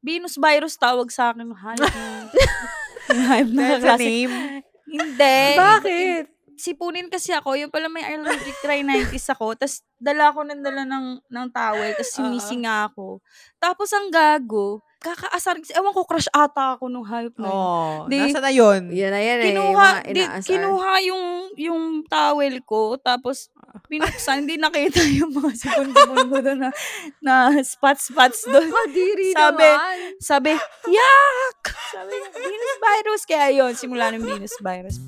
Venus virus tawag sa akin. Hayop na. Hayop na That's a klase. name? Hindi. Bakit? Sipunin kasi ako. Yung pala may allergic rhinitis ako. Tapos dala ako ng dala ng, ng towel. Tapos sinising nga ako. Tapos ang gago, kakaasar. Ewan ko, crush ata ako nung hayop na yun. Oh, Di- nasa na yun? Yan na yan eh. Kinuha, mga di, inaasar. kinuha yung, yung towel ko. Tapos, binuksan, hindi nakita yung mga sipon-sipon ko doon na, na spots-spots doon. Kadiri Sabi, naman. Sabi, yak! Sabi, Venus virus. Kaya yun, simula ng Venus virus.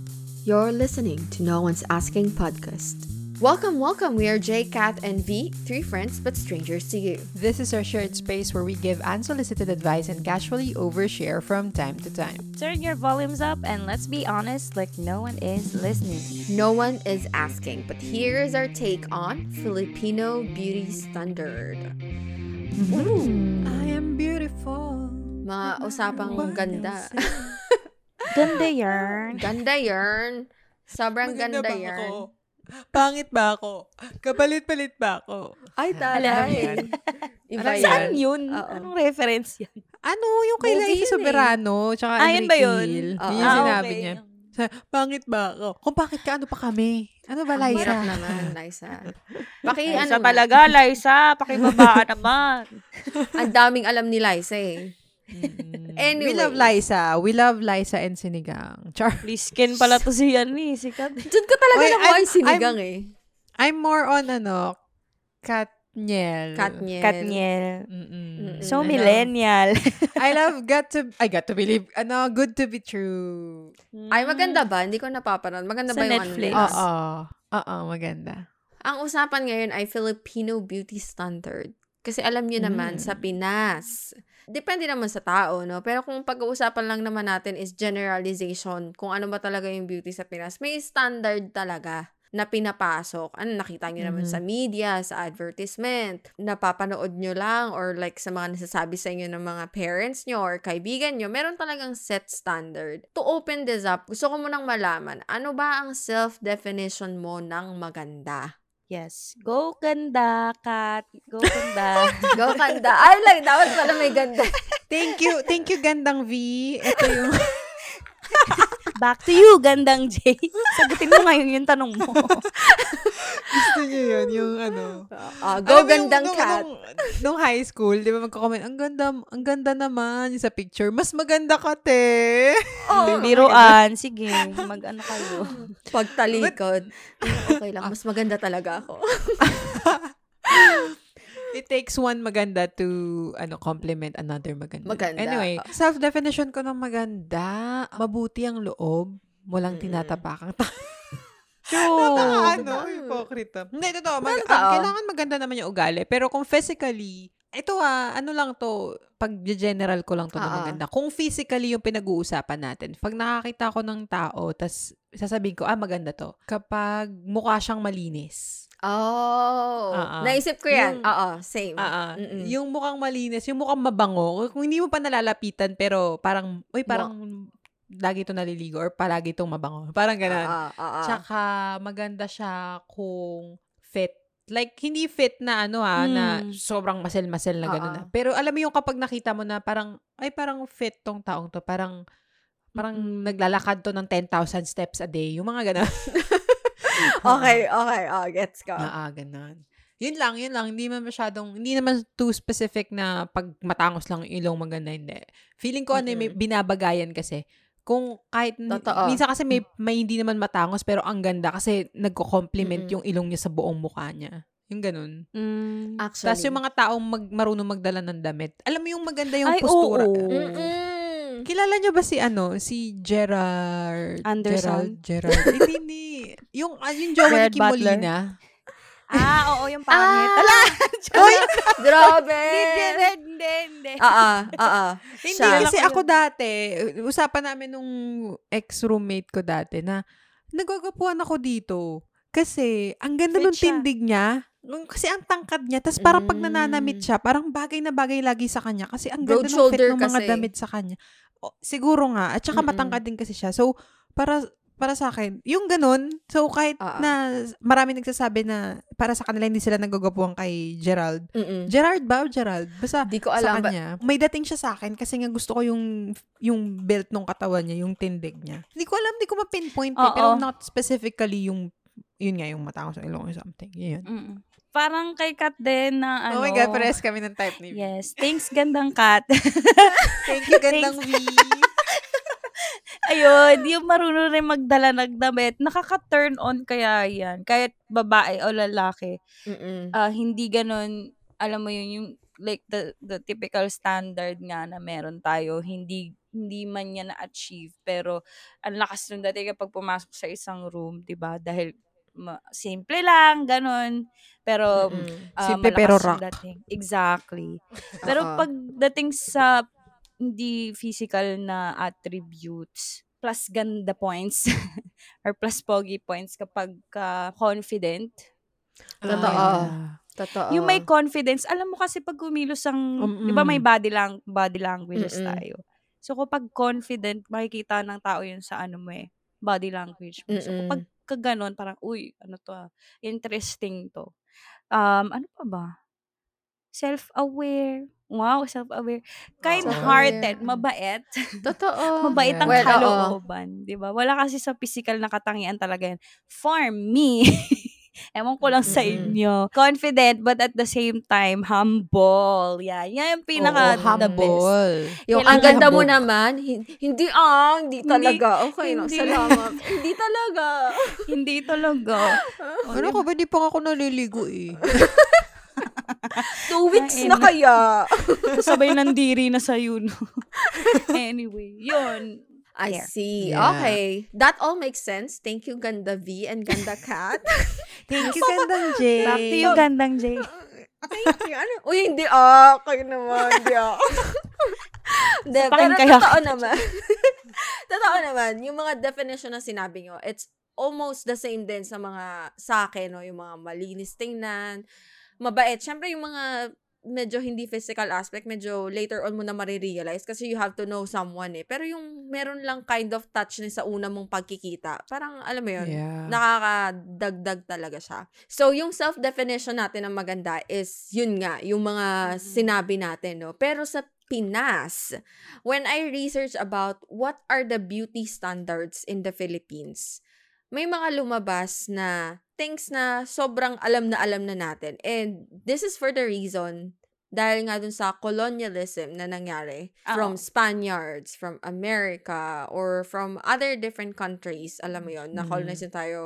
You're listening to No One's Asking podcast. Welcome, welcome. We are J, Kat, and V, three friends but strangers to you. This is our shared space where we give unsolicited advice and casually overshare from time to time. Turn your volumes up and let's be honest, like no one is listening. No one is asking, but here is our take on Filipino beauty standard. Mm-hmm. I am beautiful. Mga usapang ganda. Ganda yarn. Ganda yarn. Sobrang Maganda ganda ba yarn. ako? Pangit ba ako? Kapalit-palit ba ako? Ay, talay. yan. Iba Alam yan. Saan yun? Oo. Anong reference yan? Ano yung kay Movie Liza yun eh. Soberano tsaka Ah, yun ba Enrique yun? Hill. Oo. Yun yung Ah, sinabi okay. niya. Sa, pangit ba ako? Kung bakit ka, ano pa kami? Ano ba, Ang Liza? naman, Liza. Baki, Liza ano, talaga, Liza. Pakibabaan naman. ang daming alam ni Liza eh. Mm. Anyway. We love Liza. We love Liza and Sinigang. Char. Liskin pala to si yan eh. Sikat. Diyan ka talaga Oy, nakuha I'm- sinigang eh. I'm more on, ano, Katniel. Katniel. Katniel. Mm-mm. So, I love- millennial. I love got to, I got to believe, ano, good to be true. Ay, maganda ba? Hindi ko napapanood. Maganda Sa ba yung Netflix. ano? Oo. nila? Oo, maganda. Ang usapan ngayon ay Filipino beauty standard. Kasi alam niyo naman, Mm. sa Pinas, depende naman sa tao, no? Pero kung pag-uusapan lang naman natin is generalization, kung ano ba talaga yung beauty sa Pinas, may standard talaga na pinapasok. Ano, nakita niyo naman Mhm. sa media, sa advertisement, napapanood nyo lang, or like sa mga nasasabi sa inyo ng mga parents nyo or kaibigan nyo, meron talagang set standard. To open this up, gusto ko munang malaman, ano ba ang self-definition mo ng maganda? Yes. Go ganda, Kat. Go ganda. Go kanda. Ay, like, dapat pala may ganda. Thank you, thank you, Gandang V. Ito yung, Back to you, gandang Jay. Sagutin mo ngayon yung tanong mo. gusto niyo yun, yung ano. Ah, go Alam mo yung gandang nung- cat. Nung, nung high school, di ba magko-comment, ang ganda, ang ganda naman yung sa picture. Mas maganda ka, te. Oh, Biruan. Sige, mag-ano kayo. Pagtalikod. Okay lang, mas maganda talaga ako. It takes one maganda to ano compliment another maganda. Maganda. Anyway, self-definition ko ng maganda, mabuti ang loob, walang Mm-mm. tinatapakang tao. True. ano, hypocrite. Hindi, totoo. Mag, tao. kailangan maganda naman yung ugali. Pero kung physically, ito ah, ano lang to, pag general ko lang to na maganda. Kung physically yung pinag-uusapan natin, pag nakakita ko ng tao, tas sasabihin ko, ah, maganda to. Kapag mukha siyang malinis. Oh. Ah, ah. Naisip ko yan. Yung- Oo, same. Ah, ah. Mm-mm. yung mukhang malinis, yung mukhang mabango, kung hindi mo pa nalalapitan, pero parang, uy, parang lagi to naliligo or palagi itong mabango. Parang ganun. Ah, ah, ah. Tsaka, maganda siya kung fit. Like, hindi fit na ano ha, Hmm. na sobrang masel-masel na gano'n na. Pero alam mo yung kapag nakita mo na parang, ay parang fit tong taong to, parang, parang Mm-mm. naglalakad to ng 10,000 steps a day. Yung mga gano'n. Okay, okay. Oh, gets ko. Ah, ah, ganun. Yun lang, yun lang. Hindi naman masyadong, hindi naman too specific na pag matangos lang yung ilong maganda, hindi. Feeling ko ano, eh, may binabagayan kasi. Kung kahit, Totoo. minsan kasi may, may hindi naman matangos, pero ang ganda kasi nagko-compliment Mm-mm. yung ilong niya sa buong mukha niya. Yung ganun. Mm. Actually. Tapos yung mga taong mag, marunong magdala ng damit, alam mo yung maganda yung Ay, postura. oo. Mm-mm. Kilala niyo ba si ano, si Gerard Anderson? Gerard, Gerard. hindi, hindi. Yung, ah, yung jowa ni Kim Butler? Molina. Ah, oo, yung pangit. Ah! Ala! Uy, grabe. Hindi, hindi, hindi, hindi. Ah, ah, ah, ah. Hindi Siya. kasi ako dati, usapan namin nung ex-roommate ko dati na nagagapuan ako dito. Kasi ang ganda Fit ng siya. tindig niya. Nung- Kasi ang tangkad niya. Tapos parang pag Mm. nananamit siya, parang bagay na bagay lagi sa kanya. Kasi ang Broad ganda ng fit shoulder ng mga kasi. damit sa kanya. O, siguro nga. At saka Mm-mm. matangkad din kasi siya. So, para para sa akin, yung ganun, so kahit Oo. na marami nagsasabi na para sa kanila hindi sila nagagapuan kay Gerald. Mm-mm. Gerard ba o Gerald? Basta Di ko sa alam. ba- kanya. May dating siya sa akin kasi nga gusto ko yung yung belt nung katawan niya, yung tindig niya. Hindi ko alam, hindi ko ma-pinpoint eh, pero not specifically yung yun nga, yung matangos sa ilong or something. Yun. Mm. Parang kay Kat din na ano. Oh my God, pares kami ng type ni V. Yes. Thanks, gandang Kat. Thank you, gandang V. Ayun, yung marunong rin magdala ng damit, nakaka-turn on kaya yan. Kahit babae o lalaki. Mm-mm. ah, hindi ganun, alam mo yun, yung like the the typical standard nga na meron tayo, hindi hindi man niya na-achieve. Pero, ang lakas nung dati kapag pumasok sa isang room, di ba? Dahil, ma- simple lang, ganun. Pero, Mm-mm. ah, Simple pero yung rock. dating. Exactly. Pero Oo. pagdating sa hindi physical na attributes, plus ganda points, or plus pogi points kapag ka confident, Totoo. Ah, Totoo. yung may confidence, alam mo kasi pag kumilos ang, Mm-mm. di ba may body lang, body languages Mm-mm. tayo. So kapag confident, makikita ng tao yun sa ano mo eh, body language mo. So kapag kaganon, parang, uy, ano to ah, interesting to. Um, ano pa ba? Self-aware. Wow, self-aware. Kind-hearted, Self-aware. mabait. Totoo. Mabait ang. Well, oo. kalooban, 'di ba? Wala kasi sa physical na katangian talaga yan. For me, ewan ko lang sa Mm-mm. inyo. Confident but at the same time humble. Yeah, yan yung pinaka Oo, the best. humble. Yung, Kailangan ang ganda mo naman, hin- hindi ang, hindi Hindi- talaga. Okay, no, hindi. salamat. hindi talaga. Hindi talaga. O, Ano di ka ba? Di pa nga ako naliligo eh. Two weeks na kaya. ba? Sabay ng diri na sa no? anyway, yun. I There. see. Yeah. Okay. That all makes sense. Thank you, Ganda V and Ganda Cat. Thank you, gandang J. Back to you, gandang Jay. Thank you. Ano? Uy, hindi ah. Kayo naman. Hindi ah. Hindi, Sa pero kaya totoo naman. totoo naman. Yung mga definition na sinabi nyo, it's almost the same din sa mga sa akin, no? yung mga malinis tingnan, mabait. Siyempre, yung mga medyo hindi physical aspect, medyo later on mo na marirealize kasi you have to know someone eh. Pero yung meron lang kind of touch na sa una mong pagkikita, parang alam mo yun, Yeah. nakakadagdag talaga siya. So, yung self-definition natin ng maganda is, yun nga, yung mga sinabi natin, no? Pero sa Pinas, when I research about what are the beauty standards in the Philippines, may mga lumabas na things na sobrang alam na alam na natin. And this is for the reason dahil nga dun sa colonialism na nangyari Oo. from Spaniards, from America, or from other different countries. Alam mo yon na-colonize yun tayo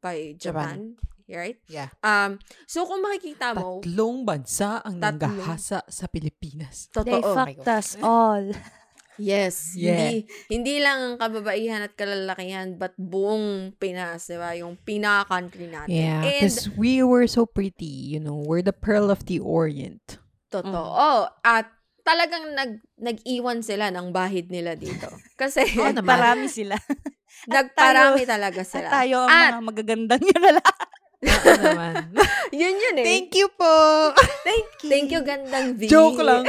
by Japan. Right? Yeah. Um, so, kung makikita mo, Tatlong bansa ang Tatlong. nanggahasa sa Pilipinas. They totoo. fucked us all. Yes. Yeah. Hindi, hindi lang ang kababaihan at kalalakihan, but buong Pinas, di ba? Yung pinaka-country natin. Yeah, because we were so pretty, you know, we're the pearl of the Orient. totoo. At talagang nag, nag-iwan sila ng bahid nila dito. Kasi, naman. Marami sila. nagparami talaga At sila. tayo ang At, mga magagandang yun naman. yun yun eh. Thank you po! Thank, thank you, gandang V. Joke lang.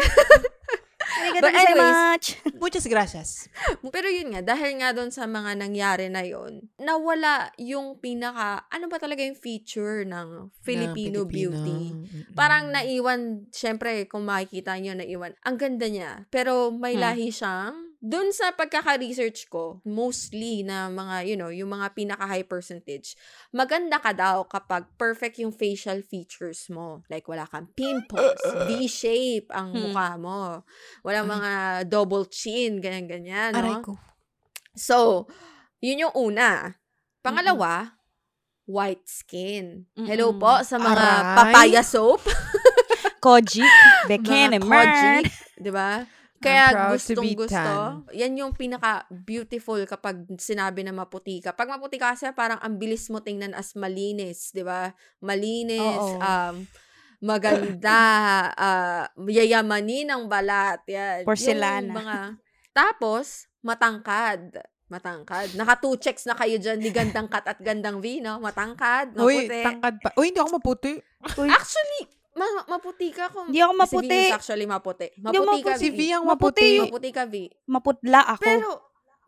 Thank you But so anyways, much. Muchas gracias. Pero yun nga, dahil nga doon sa mga nangyari na yon nawala yung pinaka, ano ba talaga yung feature ng Filipino, Na beauty? Mm-mm. Parang naiwan, syempre, kung makikita nyo, naiwan. Ang ganda niya. Pero may Hmm. lahi siyang, dun sa pagkaka-research ko, mostly na mga, you know, yung mga pinaka-high percentage, maganda ka daw kapag perfect yung facial features mo. Like, wala kang pimples, V-shape ang Hmm. mukha mo. Wala mga double chin, ganyan-ganyan, Aray no? ko. So, yun yung una. Pangalawa, white skin. Hello po sa mga Aray. papaya soap. Koji, Bekene, mga man. koji, di ba? Kaya gustong gusto. tan. Yan yung pinaka beautiful kapag sinabi na maputi ka. Pag maputi ka kasi parang ang bilis mo tingnan as malinis, di ba? Malinis, Oo. um, maganda, uh, yayamanin ang balat. Yan. Porcelana. Yung mga, tapos, matangkad. Matangkad. Naka two checks na kayo dyan ni Gandang Kat at Gandang V, no? Matangkad, Uy, maputi. tangkad pa. Uy, hindi ako maputi. Actually, ma- maputi ka kung... Hindi ako Si V maputi. is actually maputi. Ako Maputi ka, maputi. Si V. V ang Maputi. maputi. Maputi ka, V. Maputla ako. Pero,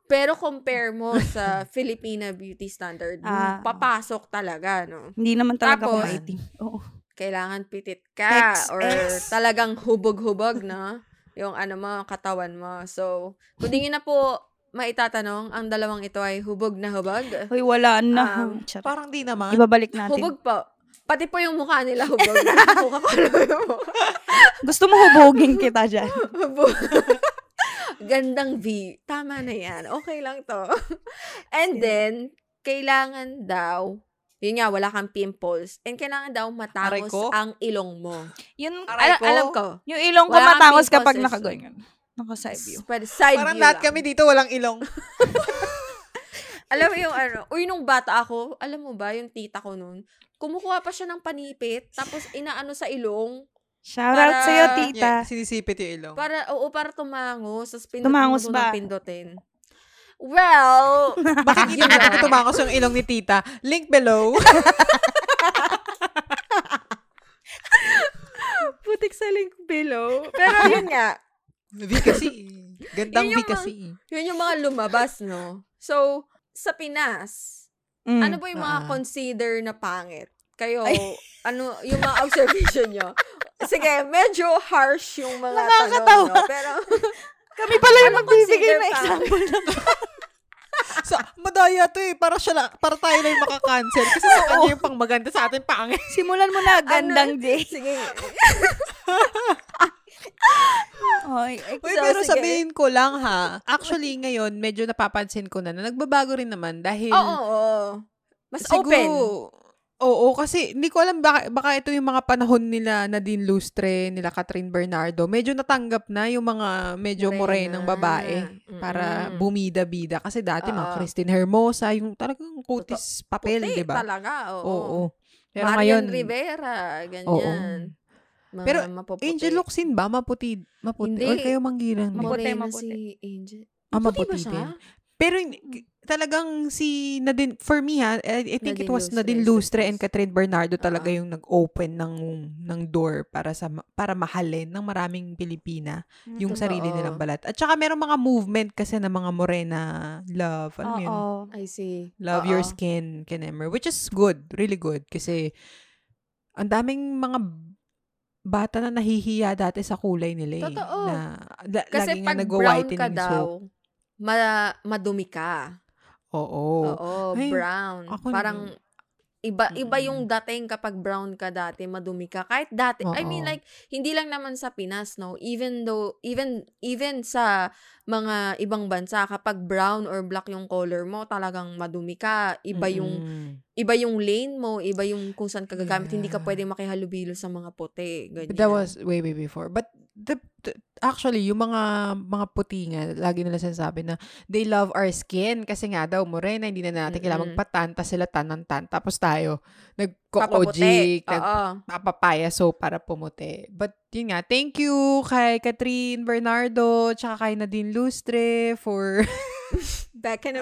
Pero compare mo sa Filipina beauty standard, Ah. papasok talaga, no? Hindi naman talaga ako Tapos, maitim. Oo. Kailangan pitit ka X, or X. talagang hubog-hubog, no? Yung ano mo, katawan mo. So, kung di na po maitatanong, ang dalawang ito ay hubog na hubog. Hoy, wala na. Um, Charot. Parang di naman. Ibabalik natin. Hubog po. Pati po yung mukha nila hubog. Mukha ko lang yung mukha. Gusto mo hubogin kita dyan. Hubog. Gandang V. Tama na yan. Okay lang to. And then, kailangan daw, yun nga, wala kang pimples. And kailangan daw matangos Aray ko. ang ilong mo. Yun, Aray Alam, ko. alam ko. yung ilong ko Wala kang matangos pimples kapag is- nakaganyan. Naka-side view. Pwede side Parang view lahat lang. kami dito walang ilong. Alam mo yung ano, uy, nung bata ako, alam mo ba, yung tita ko nun, kumukuha pa siya ng panipit, tapos inaano sa ilong, Shout out Para- sa'yo, tita. Yeah, sinisipit yung ilong. para, oo, para tumangos, tapos pindutin Tumangos mo ba? pindutin. Well, Bakit hindi natin tumangos yung ilong ni tita? Link below. putik sa link below. Pero yun nga, V kasi. Gandang Yun V kasi. yun yung mga lumabas, no? So, sa Pinas, Mm. ano ba yung mga Ah. consider na pangit? Kayo, Ay. ano, yung mga observation nyo? Sige, medyo harsh yung mga Nakakatawa. tanong, no? Pero, Kami pala yung Ano magbibigay consider ng example. Sa, madaya to eh. Para, siya la, para tayo lang yung makakancel. Kasi sa kanya yung pang maganda sa atin pangit. Simulan mo na, gandang day. sige, Oy, Uy, So, pero sige. sabihin ko lang ha. Actually, ngayon, medyo napapansin ko na na nagbabago rin naman dahil... oo, oo. Mas siguro, open. Oo, kasi hindi ko alam baka, baka ito yung mga panahon nila Nadine Lustre, nila Catherine Bernardo. Medyo natanggap na yung mga medyo morenang babae para Mm-mm. bumida-bida. Kasi dati mga Oo. Christine Hermosa, yung talagang kutis papel, di ba? talaga, oo. Oo. Pero Marian ngayon, Rivera, ganyan. Mga Pero, mapuputi. Angel Locsin ba? Maputi. Maputi. Hindi. Or kayo manggilang? Maputi, Morena maputi. si Angel. Ah, Maputi ba maputi siya? din. Pero talagang si Nadine, for me ha, I, I think it Nadine was Lustre Nadine Lustre and. Catherine Bernardo talaga Oo. yung nag-open ng ng door para sa para mahalin ng maraming Pilipina yung Totoo. sarili nilang balat. At saka merong mga movement kasi ng mga morena love, ano yun? I see. Love Oo. your skin, Kenemer, which is good, really good kasi ang daming mga bata na nahihiya dati sa kulay nila eh. Totoo. Na, la- Kasi lagi pag brown ka soap. daw, ma- madumi ka. Oo. Oo, Ay, brown. ako Parang iba iba Mm-mm. yung dating kapag brown ka dati, madumi ka. Kahit dati, I mean Oo. like hindi lang naman sa Pinas, no. Even though even even sa mga ibang bansa kapag brown or black yung color mo, talagang madumi ka. Iba yung iba yung lane mo, iba yung kung saan ka gagamit. Hindi ka Yeah. pwedeng makihalubilo sa mga puti. Ganyan. But that was way, way before. But the, the- actually, yung mga mga puti nga, lagi nila sinasabi na they love our skin kasi nga daw, morena, hindi na natin kailangan Mm-mm. magpatan, tas sila tanan-tan. Tapos tayo, Papaputi. nagko-ojik, Oo. nagpapapaya soap para pumuti. But yun nga, thank you kay Catherine Bernardo, tsaka kay Nadine Lustre for... Back in.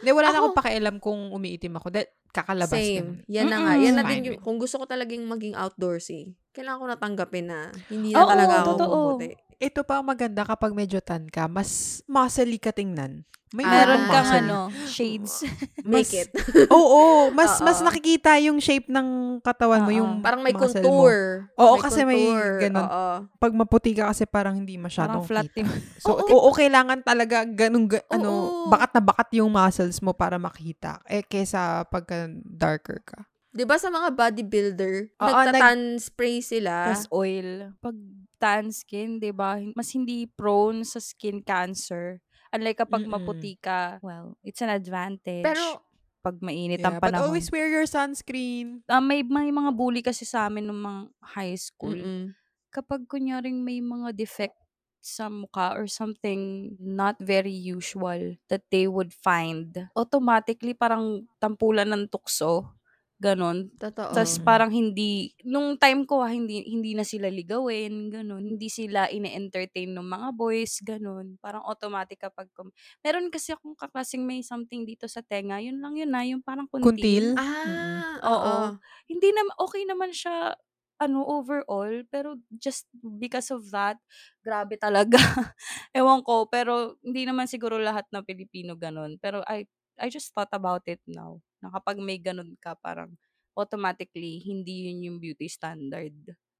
Hindi, wala na Ako- akong pakialam kung umiitim ako. Dahil kakalabas Same. naman. Yan na nga. Mm-mm. Yan na Fine din yung, kung gusto ko talagang maging outdoorsy, kailangan ko natanggapin na hindi na Oo, talaga ako totoo. mabuti. Ito pa ang maganda kapag medyo tan ka, mas muscly ka tingnan. May Ah, Meron kang muscle. ano, shades. Make Mas- it. Oo, mas Oo. mas nakikita yung shape ng katawan mo, Oo. yung Parang may muscle contour. Mo. Oo, kasi may contour. ganun. Oo. Pag maputi ka kasi parang hindi Parang masyadong flat kita. So, Oo. oo, kailangan talaga ganun, ga- ano, Oo. bakat na bakat yung muscles mo para makita. Eh, kesa pagka darker ka. 'Di ba sa mga bodybuilder, Oo, nagtatan spray sila. Plus oil. Pag tan skin, di ba, mas hindi prone sa skin cancer. Unlike kapag Mm-mm. maputi ka, well, it's an advantage. Pero pag mainit ang Yeah, but panahon. always wear your sunscreen. Ah, may, may mga bully kasi sa amin nung mga high school. mm Kapag kunyaring may mga defect sa mukha or something not very usual that they would find, automatically parang tampulan ng tukso. Ganon. totoo. Tapos Mm. parang hindi, nung time ko ha, hindi, hindi na sila ligawin, ganun. Hindi sila ine-entertain ng mga boys, ganun. Parang automatic kapag, kum- meron kasi akong kaklaseng may something dito sa tenga, yun lang yun na, yung parang kuntil. Kuntil? ah, Oo. oo. Hindi naman, okay naman siya ano, overall. Pero just because of that, grabe talaga. Ewan ko, pero hindi naman siguro lahat ng Pilipino gano'n. Pero I I just thought about it now, na kapag may gano'n ka parang automatically hindi yun yung beauty standard.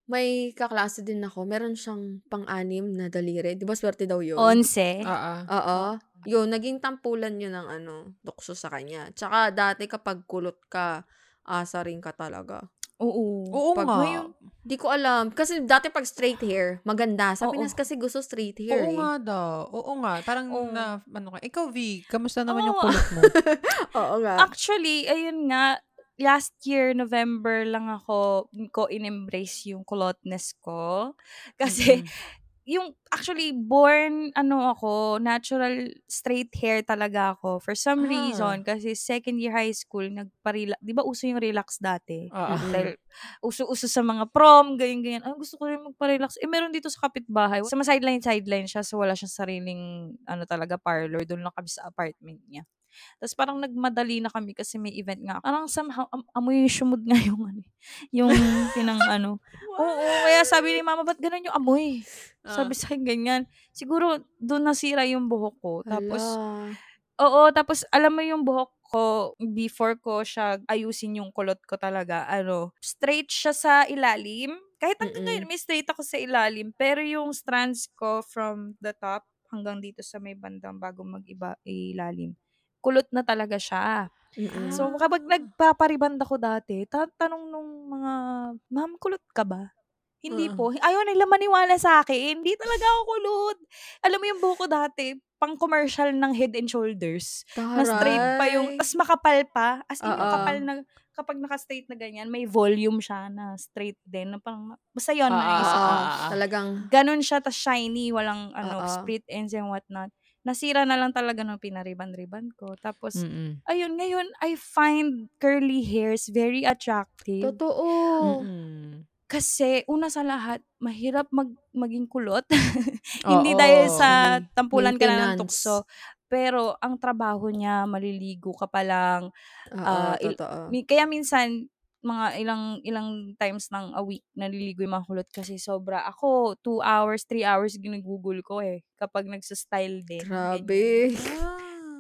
May kaklase din ako, meron siyang pang-anim na daliri. 'Di ba swerte daw yun? Onse? Oo. Oo. Yun, naging tampulan yun ng ano, tukso sa kanya. Tsaka dati kapag kulot ka, asa rin ka talaga. Oo. Oo Pag nga. ngayon, Di ko alam. Kasi dati pag straight hair, maganda. Sa Oo. Pinas kasi gusto straight hair Oo eh. nga daw. Oo nga. Parang Oo. na, ano ka. Ikaw, V, kamusta naman yung Oo. kulot mo? Oo nga. Actually, ayun nga, last year, November lang ako ko in-embrace yung culotness ko. Kasi. Yung actually born ano ako natural straight hair talaga ako for some Ah. reason kasi second year high school nagparela 'di ba uso yung relax dati Oo. Mm-mm. dahil uso-uso sa mga prom ganyan ganyan ay gusto ko rin magpa-relax eh meron dito sa kapitbahay sa sideline sideline siya so wala siyang sariling ano talaga parlor doon lang kami sa apartment niya tapos parang nagmadali na kami kasi may event nga. Parang somehow, am- amoy yung sumud nga yung ano, eh, yung pinang ano. Oo, kaya sabi ni mama, ba't ganun yung amoy? Sabi sa akin ganyan. Siguro doon nasira yung buhok ko. Tapos, Hala. oo, tapos alam mo yung buhok ko, before ko siya ayusin yung kulot ko talaga, ano, straight siya sa ilalim. Kahit hanggang Mm-mm. ngayon, may straight ako sa ilalim. Pero yung strands ko from the top hanggang dito sa may bandang bago mag-iba ilalim, kulot na talaga siya. Mm-mm. So, kapag nagpapariband ako dati, tatanong nung mga, ma'am, kulot ka ba? Hindi Oo. po. Ayaw nila maniwala sa akin. Hindi talaga ako kulot. Alam mo yung buhok ko dati, pang commercial ng head and shoulders. Na straight pa yung, Taray. tas makapal pa. As in, Oo. makapal na, kapag naka-straight na ganyan, may volume siya na straight din. Na parang, basta yun, Ah, naisip ko. Talagang, Ganun siya, tas shiny, walang ano, Oo. split ends and whatnot. Nasira na lang talaga ng pinariban-riban ko. Tapos, Mm-mm. ayun, ngayon, I find curly hairs very attractive. totoo. Mm-mm. Kasi, una sa lahat, mahirap mag, maging kulot. Hindi Oo. dahil sa tampulan ka na ng Maintenance. tukso. Pero, ang trabaho niya, maliligo ka pa lang. Oo, Ah, il- totoo. Mi- Kaya minsan, mga ilang ilang times ng a week naliligo yung mga kulot kasi sobra. Ako, 2 hours, 3 hours ginugugol ko eh. Kapag nagsa-style din. ganyan. Grabe.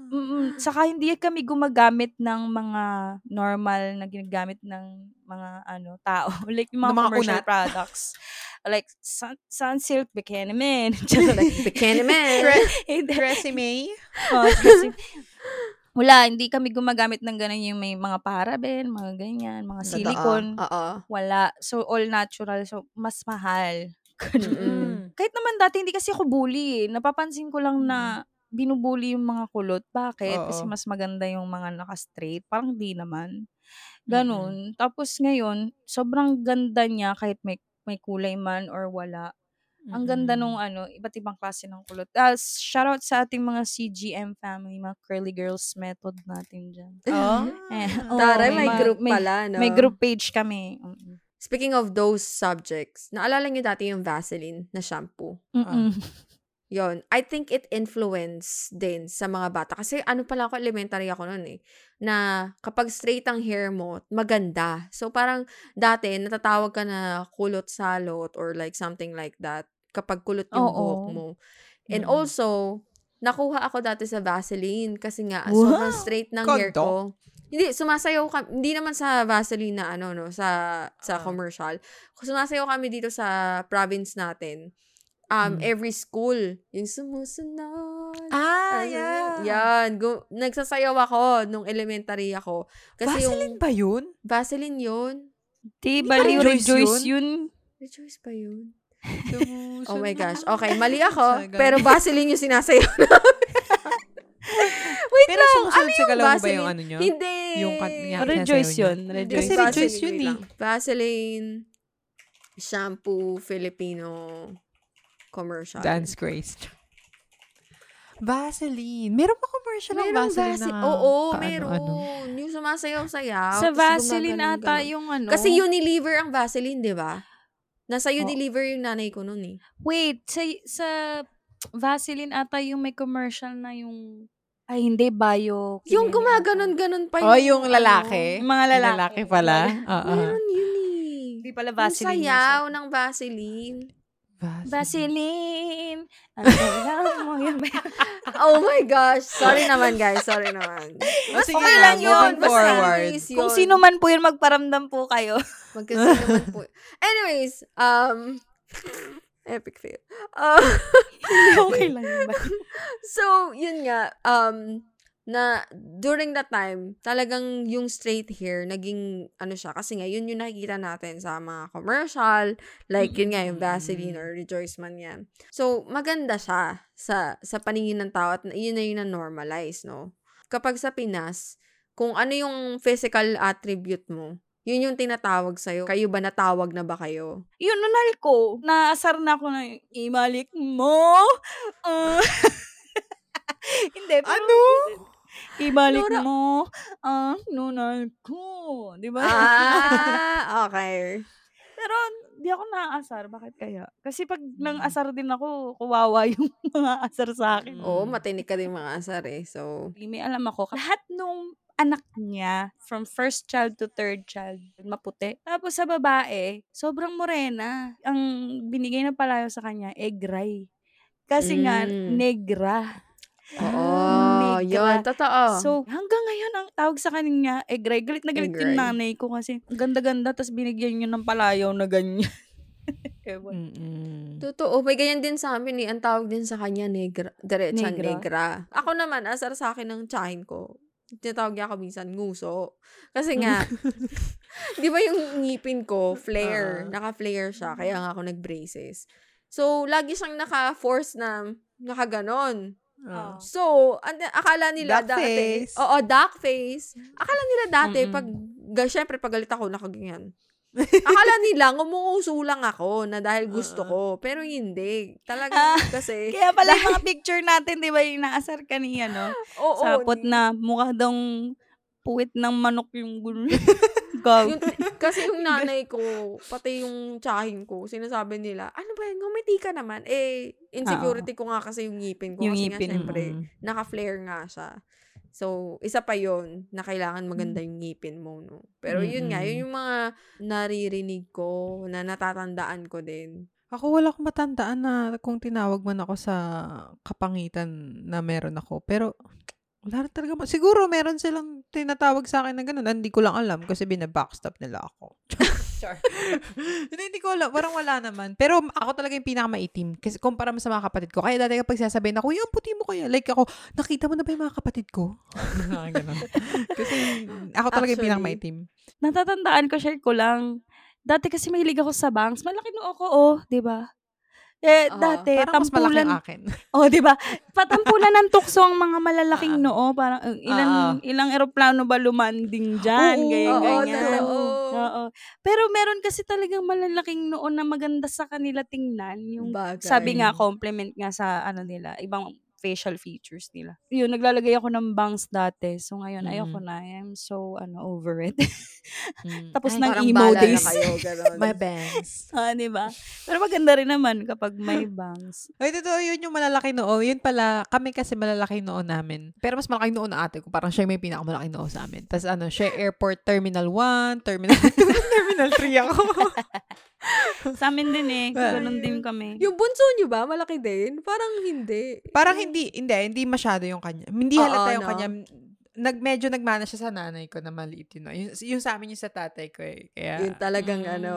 Mm, saka hindi kami gumagamit ng mga normal na ginagamit ng mga ano tao. Like yung mga, Ng mga commercial unat. products. Like sun, Sunsilk, Bikini Man. like, bikini man. Hindi. Resume? Oh, kasi, wala, hindi kami gumagamit ng ganun yung may mga paraben, mga ganyan, mga Totoo. silicone. Oo. Wala. So, all natural. So, mas mahal. Mm-mm. Kahit naman dati, hindi kasi ako bully. eh. Napapansin ko lang na binubuli yung mga kulot. Bakit? Kasi Oo. mas maganda yung mga naka-straight. Parang di naman. Ganun. Tapos ngayon, sobrang ganda niya kahit may may kulay man or wala. Ang ganda Mm-mm. nung ano, iba't ibang klase ng kulot. Uh, shoutout sa ating mga CGM family, mga curly girls method natin dyan. Oh. Eh, oo, Taray, may mga- group may, pala, no? May group page kami. Mm-mm. Speaking of those subjects, naalala niyo dati yung Vaseline na shampoo? Mm-mm. Yon, I think it influence din sa mga bata. Kasi ano pala ako, elementary ako noon eh. Na kapag straight ang hair mo, maganda. So parang dati, natatawag ka na kulot salot or like something like that kapag kulot yung Oo. buhok mo. And Mm. also, nakuha ako dati sa Vaseline kasi nga, Wow! sobrang straight ng hair ko. Hindi, sumasayaw kami, hindi naman sa Vaseline na ano, no, sa, sa Ah. commercial. Sumasayaw kami dito sa province natin. Um, Mm. every school, yung sumusunod. Ah, Ano yeah. yun? Yan. Gu- nagsasayaw ako nung elementary ako. Kasi Vaseline yung ba yun? Vaseline yun. Di, ba baliw, Rejoice rejoice yun? yun. Rejoice pa yun. Sumusunod. Oh my gosh. Okay, mali ako. Ganun. pero Vaseline yung sinasayaw namin. Wait Pero lang. sumusunod ano sa yung galaw ba Vaseline? yung ano nyo? Hindi. Yung kat- Oh, Yeah, rejoice yun. niya. Rejoice. Kasi Vaseline, rejoice yun eh. Vaseline shampoo Filipino commercial. Dance Grace. Vaseline. Meron pa commercial ng Vaseline Vaseline. na Oo, paano, meron. ano. Yung sumasayaw-sayaw. Sa Vaseline ata yung ano. Kasi Unilever ang Vaseline, di ba? Nasa Oh. Unilever yung nanay ko noon eh. Wait, sa, sa Vaseline ata yung may commercial na yung, ay hindi, bio. Yung gumaganon-ganon pa Oh, yung lalaki? Yung mga Yung lalaki. lalaki pala. Oo. Meron yun eh. Hindi pala Yung Vaseline. yung sayaw ng Vaseline. Vaseline. Vaseline. Mo yun. Oh my gosh. Sorry naman, guys. Sorry naman. Sige okay na, lang yun. moving Basta forward. anyways, Kung yun. sino man po yun, magparamdam po kayo. Magkasino naman po. Anyways, um, epic fail. Uh, okay lang yun. so, yun nga, um, na during that time, talagang yung straight hair, naging, ano siya, kasi nga, yun yung nakikita natin sa mga commercial, like, yun nga, yung Vaseline or Rejoice man yan. So, maganda siya sa, sa paningin ng tao at yun na yun na normalize, no? Kapag sa Pinas, kung ano yung physical attribute mo, yun yung tinatawag sa'yo. Kayo ba natawag na ba kayo? Yun, nunal ko. Naasar na ako na, imalik mo. Ah. Hindi, pero, Ano? Ibalik Nora- mo ang nunal ko. Di ba? Ah, okay. Pero, di ako naaasar. Bakit kaya? Kasi pag nang asar din ako, kuwawa yung mga asar sa akin. Oo, matinik ka din mga asar eh. So, May alam ako, lahat nung anak niya, from first child to third child, maputi. Tapos sa babae, sobrang morena. Ang binigay na palayo sa kanya, egg ray. Kasi nga, Mm. negra. oo, negra. yun, totoo. So, hanggang ngayon, ang tawag sa kanya, egg ray. Galit na galit yung ray. nanay ko kasi ang ganda-ganda, tapos binigyan niyo ng palayaw na ganyan. Ewan. Mm-mm. Totoo, may ganyan din sa amin eh. Ang tawag din sa kanya, negra. Diretsa Negra? negra. Ako naman, asar sa akin ng tsahin ko. Tinatawag niya ako minsan, nguso. Kasi nga, di ba yung ngipin ko, flare. Ah. Naka-flare siya, kaya nga ako nag-braces. So, lagi siyang naka-force na nakaganon. Ah. So, and, akala nila Duck dati, face. oo, duck face. Akala nila dati, Mm-mm. pag, syempre, pag galit ako, nakaganyan. Akala nila, ngumuuso lang ako na dahil gusto ko. Pero hindi. Talagang Ah, kasi, Kaya pala yung mga picture natin, di ba, yung naasar ka niya, no? oo. Sapot na mukha daw puwit ng manok yung gulo. Gag. Yung, kasi yung nanay ko, pati yung tsahin ko, sinasabi nila, ano ba yan, ngumiti ka naman. Eh, insecurity ko nga kasi yung ngipin ko. Yung kasi ngipin, nga, syempre, naka-flare nga siya. So, isa pa yon na kailangan maganda yung ngipin mo, no? Pero yun nga, yun yung mga naririnig ko, na natatandaan ko din. Ako wala akong matandaan na kung tinawag man ako sa kapangitan na meron ako. Pero wala rin talaga. Siguro meron silang tinatawag sa akin na gano'n. Hindi ko lang alam kasi binabackstop nila ako. Char. hindi, hindi ko alam. Parang wala naman. Pero ako talaga yung pinakamaitim. Kasi kumpara mo sa mga kapatid ko. Kaya dati kapag sasabihin ako, yung puti mo kaya. Like ako, nakita mo na ba yung mga kapatid ko? Ganun. kasi ako talaga yung pinakamaitim. Natatandaan ko, share ko lang. Dati kasi mahilig ako sa bangs. Malaki noo ko, oh, di ba? Eh, Oo, dati, Parang mas malaki tampulan, ang akin. oh, di ba? Patampulan ng tukso ang mga malalaking noo. Parang, uh, ilan, Ah. ilang eroplano ba lumanding dyan? Oo, ganyan, oo, ganyan. totoo. Oo. Pero meron kasi talagang malalaking noo na maganda sa kanila tingnan. Yung Bagay. sabi nga, compliment nga sa ano nila, ibang facial features nila. Yun, naglalagay ako ng bangs dati. So ngayon, Mm. ayoko na. I'm so, ano, over it. Mm. Tapos Ay, ng emo days. na kayo. My bangs. ah, di ba? Pero maganda rin naman kapag may bangs. Ay, totoo, yun yung malalaki noo. Yun pala, kami kasi malalaki noo namin. Pero mas malaki noo na ate ko. Parang siya yung may pinakamalaki noo sa amin. Tapos ano, siya airport terminal 1, terminal 2, terminal 3 ako. Sa amin din eh. Ganun din kami. Yung bunso nyo ba? Malaki din? Parang hindi. Parang hindi, hindi, hindi masyado yung kanya. Hindi Oo, halata yung no? kanya. Nag, medyo nagmana siya sa nanay ko na maliit yun. no? Yung, yung sa amin yung sa tatay ko eh. Kaya, Yun talagang Mm. ano.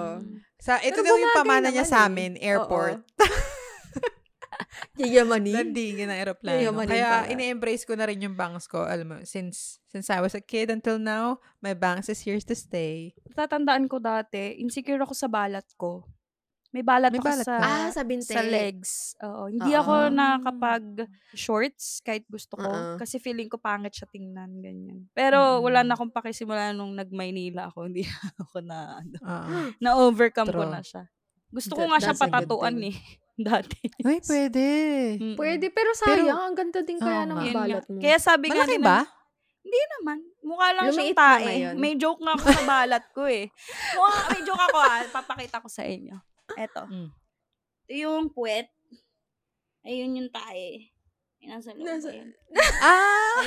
sa, ito Pero daw yung bumagay pamana niya naman sa eh. amin, airport. Yayamanin. Landingin ng aeroplano. Yayamanin Kaya pala. ine-embrace ko na rin yung bangs ko. Alam mo, since since I was a kid until now, my bangs is here to stay. Tatandaan ko dati, insecure ako sa balat ko. May balat May ako balat sa, ka? Ah, sa binte. sa legs. Oo. Hindi Oo. ako nakapag shorts kahit gusto ko. Oo. Kasi feeling ko pangit siya tingnan. Ganyan. Pero wala Mm. na akong pakisimula nung nag-Maynila ako. Hindi ako na, ano, Oo. na-overcome ko True. na siya. Gusto ko That- nga siya patatuan eh. Dati. Ay, pwede. Mm-mm. Pwede, pero sayang. ang ganda din kaya Oo ng nga. Yun nga. balat mo. Kaya sabi nga Malaki din ba? ng- Hindi naman. Mukha lang Lumiit siyang na tae. ngayon. May joke nga ako sa balat ko eh. Mukha, may joke ako ah. Papakita ko sa inyo. Eto. Mm. Ito yung puwet. Ayun yung tae. Ay, nasa loob. Nasa- Ayun. Ah!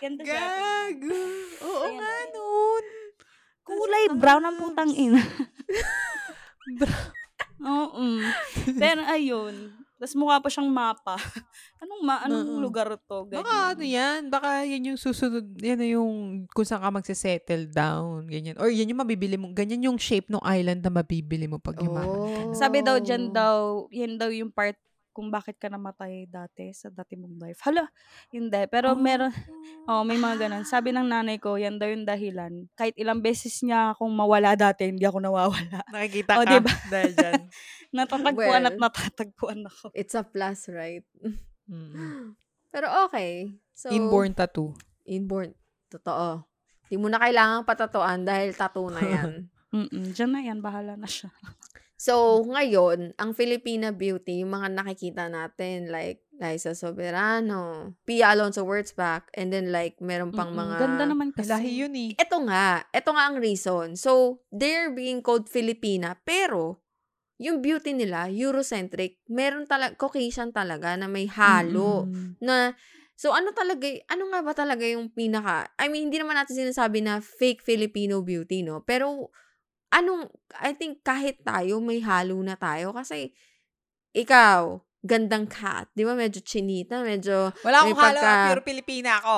Ganito siya. Gago! Oo Ayan, nga ayan. nun. Kulay brown ang putang ina. Oo. Pero ayun. Tapos mukha pa siyang mapa. Anong ma anong Oo. lugar to? Ganyan. Baka ano yan, baka yan yung susunod, yan na yung kung saan ka magse-settle down, ganyan. Or yan yung mabibili mo, ganyan yung shape ng island na mabibili mo pag. Oh. Sabi daw dyan daw, yan daw yung part kung bakit ka namatay dati sa dati mong life. Hala, hindi. Pero meron, oh, may mga ganun. Sabi ng nanay ko, yan daw yung dahilan. Kahit ilang beses niya akong mawala dati, hindi ako nawawala. Nakikita Oh, ka diba? dahil dyan. Natatagpuan at Well. natatagpuan ako. It's a plus, right? Pero okay. So, Inborn tattoo. Inborn. Totoo. Hindi mo na kailangang patatuan dahil tattoo na yan. Mm-mm, dyan na yan, bahala na siya. So, ngayon, ang Filipina beauty, yung mga nakikita natin, like, Liza Soberano, Pia Alonso Wurtzbach, and then like, meron pang mga... Ganda naman kasi. Lahi yun eh. Ito nga, ito nga ang reason. So, they're being called Filipina, pero, yung beauty nila, Eurocentric, meron talaga, Caucasian talaga, na may halo. Mm-mm. na So ano talaga, ano nga ba talaga yung pinaka, I mean, hindi naman natin sinasabi na fake Filipino beauty, no? Pero, anong, I think kahit tayo, may halo na tayo. Kasi, ikaw, gandang cat, di ba? Medyo chinita, medyo, Wala May akong halo pagka- na pure Pilipina ako.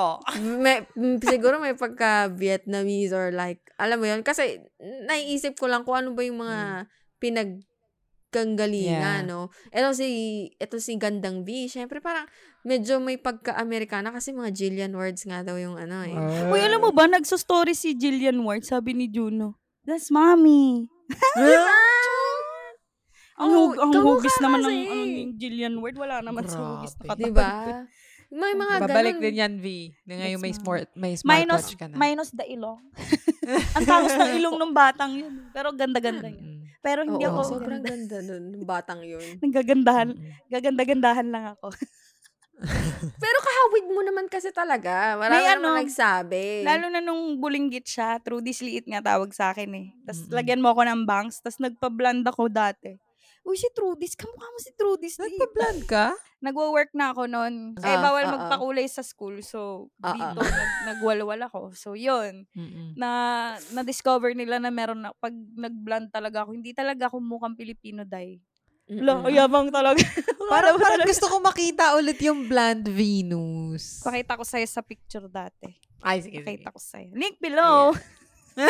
may, mm, siguro may pagka Vietnamese or like, alam mo yun? Kasi, naiisip ko lang kung ano ba yung mga pinagkanggalingan, Yeah. no? Ito si, ito si Gandang V, syempre parang, medyo may pagka-Amerikana kasi mga Jillian words nga daw yung ano eh. Uy, alam mo ba, nagso-story si Jillian Ward, sabi ni Juno. That's mommy. Ang, Oh, hug- ang kamukha hugis naman ng kasi. ano, Jillian Ward. Wala naman sa hugis na Grabe. katawan. Di ba? May mga Babalik ganun. din yan, V. Na ngayon may, smart, may Minus, smartwatch ka na. minus the ilong. Ang tangos ng ilong ng batang yun. Pero ganda-ganda yun. Pero hindi Oo, ako sobrang ganda. ganda nun. ng Batang yun. Nagagandahan. Gaganda-gandahan lang ako. Pero naman kasi talaga. Marami May naman ano, nagsabi. Lalo na nung bulinggit siya, Trudy Liit nga tawag sa akin eh. Tapos Mm-mm. lagyan mo ako ng bangs, tapos nagpa-blend ako dati. Uy, si Trudy's, kamukha mo si Trudy's. Liit. Nagpa-blend ka? Nagwo-work na ako noon. Eh, Ah, bawal ah, ah. magpakulay sa school. So, Ah, dito, ah. nag, nagwalwal ako. So, yun. Mm-mm. Na, na-discover nila na meron na, pag nag-blend talaga ako, hindi talaga ako mukhang Filipino dye. Wala, ayabang talaga. Parang, Parang, gusto ko makita ulit yung bland Venus. Pakita ko sa'yo sa picture dati. Ay, sige, sige. Pakita ko sa'yo. Link below.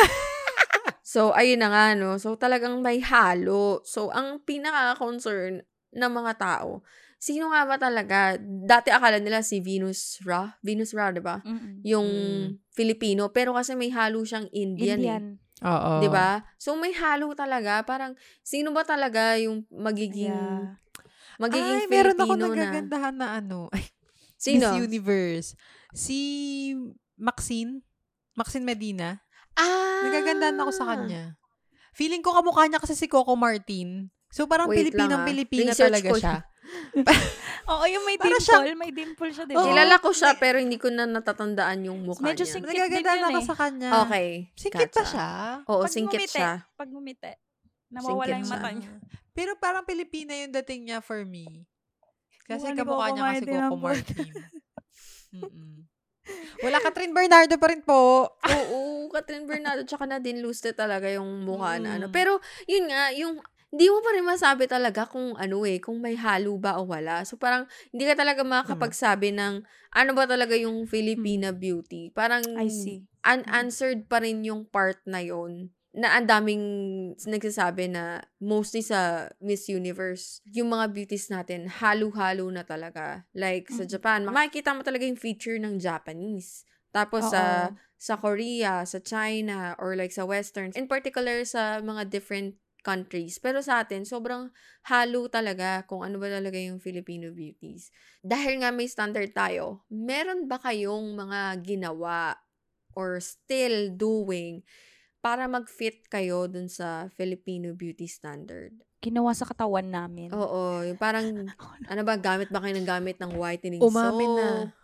So, ayun na nga, no? So, talagang may halo. So, ang pinaka-concern ng mga tao, sino nga ba talaga? Dati akala nila si Venus Ra. Venus Ra, di ba? Mm-mm. Yung Mm. Filipino. Pero kasi may halo siyang Indian, eh. Oo. Di ba? So, may halo talaga. Parang, sino ba talaga yung magiging, Yeah. magiging Ay, meron ako Filipino na? nagagandahan na ano. Ay, Sino? Miss Universe. Si Maxine. Maxine Medina. Ah! Nagagandahan ako sa kanya. Feeling ko kamukha niya kasi si Coco Martin. So parang Wait lang, Pilipinang ah. Pilipina Research talaga ko siya. Oo, yung may Para dimple. siyang- may dimple siya, di Oo. ba? Kilala ko siya, pero hindi ko na natatandaan yung mukha Medyo niya. sing- Nagagandahan din yun ako eh. sa kanya. Okay. Singkit pa gotcha. siya. Oo, Pag singkit ngumiti, siya. Pag ngumiti, nawawala Singkit yung siya. mata niya. Pero parang Pilipina yung dating niya for me. Kasi Mukha ni kamukha Coco niya kasi Martin Coco ang Martin. Mm-mm. Wala Catherine Bernardo pa rin po. Oo, Catherine Bernardo tsaka Nadine Luste talaga yung mukha na ano. Mm. Pero, yun nga, yung, hindi mo pa rin masabi talaga kung ano eh, kung may halo ba o wala. So, parang, hindi ka talaga makakapagsabi ng, ano ba talaga yung Filipina beauty. Parang, I see. unanswered pa rin yung part na yon na ang daming nagsasabi na mostly sa Miss Universe, yung mga beauties natin, halo-halo na talaga. Like, sa Mm. Japan, makikita mo talaga yung feature ng Japanese. Tapos sa Oo. sa Korea, sa China, or like sa Western, in particular sa mga different countries. Pero sa atin, sobrang halo talaga kung ano ba talaga yung Filipino beauties. Dahil nga may standard tayo, meron ba kayong mga ginawa or still doing para mag-fit kayo dun sa Filipino beauty standard? Ginawa sa katawan namin. Oo, yung parang, ano ba, gamit ba kayo ng gamit ng whitening Umamin soap? na.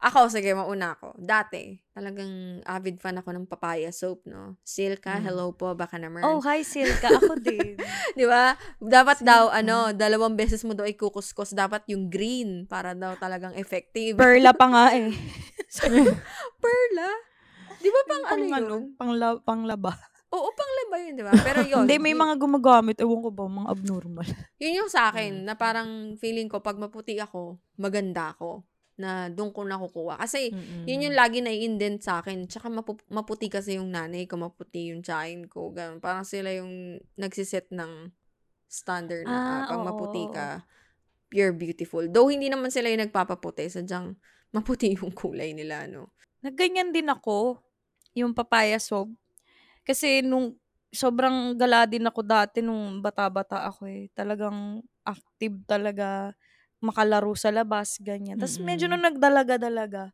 Ako, sige, mauna ako. Dati, talagang avid fan ako ng papaya soap, no? Silka, Mm. hello po, baka naman. Oh, hi Silka. Ako din. Di ba? Dapat daw, Silka. ano, dalawang beses mo daw ikukuskus. Dapat yung green para daw talagang effective. Perla pa nga eh. Perla? Di ba pang ano Pang yun? Pang, la- panglaba. Oo, pang laba yun, di ba? Pero yun. Hindi, may mga gumagamit. Ewan ko ba, mga abnormal. Yun yung sa akin, na parang feeling ko, pag maputi ako, maganda ako. Na doon ko nakukuha. Kasi, Mm-mm. yun yung lagi na-indent sa akin. Tsaka mapu- maputi kasi yung nanay ko, maputi yung tsahin ko. Ganun. Parang sila yung nagsiset ng standard na ah, Ah, pag oo, maputi ka, you're beautiful. Though, hindi naman sila yung nagpapaputi. Sadyang maputi yung kulay nila, no? Nagganyan din ako, yung papaya sob. Kasi nung sobrang gala din ako dati nung bata-bata ako eh. Talagang active talaga, makalaro sa labas, ganyan. Tapos medyo Mm-mm. nung nagdalaga-dalaga,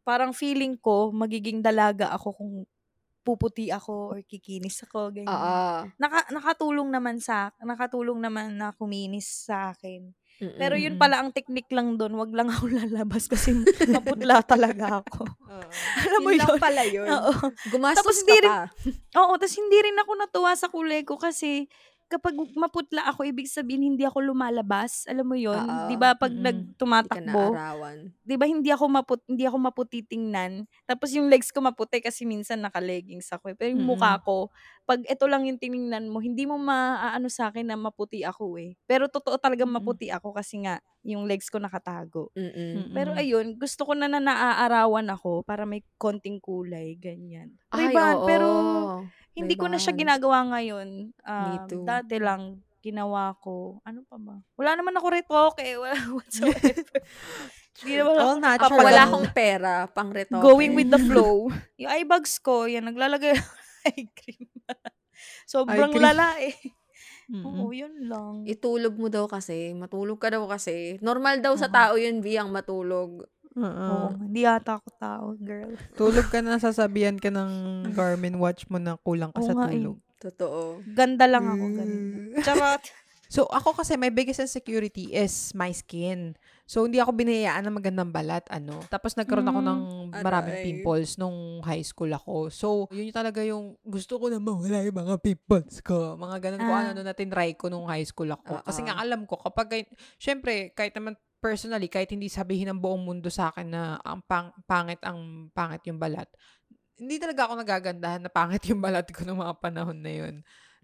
parang feeling ko, magiging dalaga ako kung puputi ako or kikinis ako, ganyan. Oo. Naka, nakatulong naman sa, nakatulong naman na kuminis sa akin. Mm-mm. Pero yun Mm-mm. pala ang technique lang doon, wag lang ako lalabas kasi maputla talaga ako. Oo. Alam mo yun lang yun? pala yun. Oo. Gumastos Tapos ka di rin- pa. Oo, tapos hindi rin ako natuwa sa kulay ko kasi kapag maputla ako, ibig sabihin hindi ako lumalabas. Alam mo? Oo. 'Di ba pag. Hindi ka nagtumatakbo, naarawan. 'di ba hindi ako maput hindi ako maputi tingnan. Tapos yung legs ko maputi kasi minsan naka-leggings ako. eh. Pero yung mukha ko, pag ito lang yung tiningnan mo, hindi mo maaano sa akin na maputi ako eh. Pero totoo talaga Mm-mm. maputi ako kasi nga yung legs ko nakatago. Mm-mm. Pero Mm. ayun, gusto ko na na naaarawan ako para may konting kulay, ganyan. Ay, Riban, oo. Hindi ko na siya ginagawa ngayon. Um, too. Dati lang ginawa ko. Ano pa ba? Wala naman ako retoke. Wala whatsoever. Hindi naman ako All natural. Ako, wala akong pera pang retoke. Going with the flow. yung eye bags ko, yan, naglalagay ako ng eye cream. Sobrang Eye cream. lala eh. Mm-mm. Oo, yun lang. Itulog mo daw kasi. Matulog ka daw kasi. Normal daw sa Oo. tao yun, V, ang matulog. Oo. Oo, hindi yata ako tao, girl. Tulog ka na, sasabihan ka ng Garmin watch mo na kulang ka Oo sa nga eh. tulog. Totoo. Ganda lang ako, ganda. Charot. So, ako kasi, my biggest insecurity is my skin. So, hindi ako binayaan ng magandang balat, ano. Tapos, nagkaroon ako Mm. ng maraming Aray. pimples nung high school ako. So, yun yung talaga yung gusto ko na mawala yung mga pimples ko. Mga ganun ko, Ah. ano na tinry ko nung high school ako. Kasi Oo. nga, alam ko, kapag, syempre, kahit naman personally, kahit hindi sabihin ng buong mundo sa akin na ang pang, pangit, ang pangit yung balat, hindi talaga ako nagagandahan na pangit yung balat ko nung mga panahon na yun.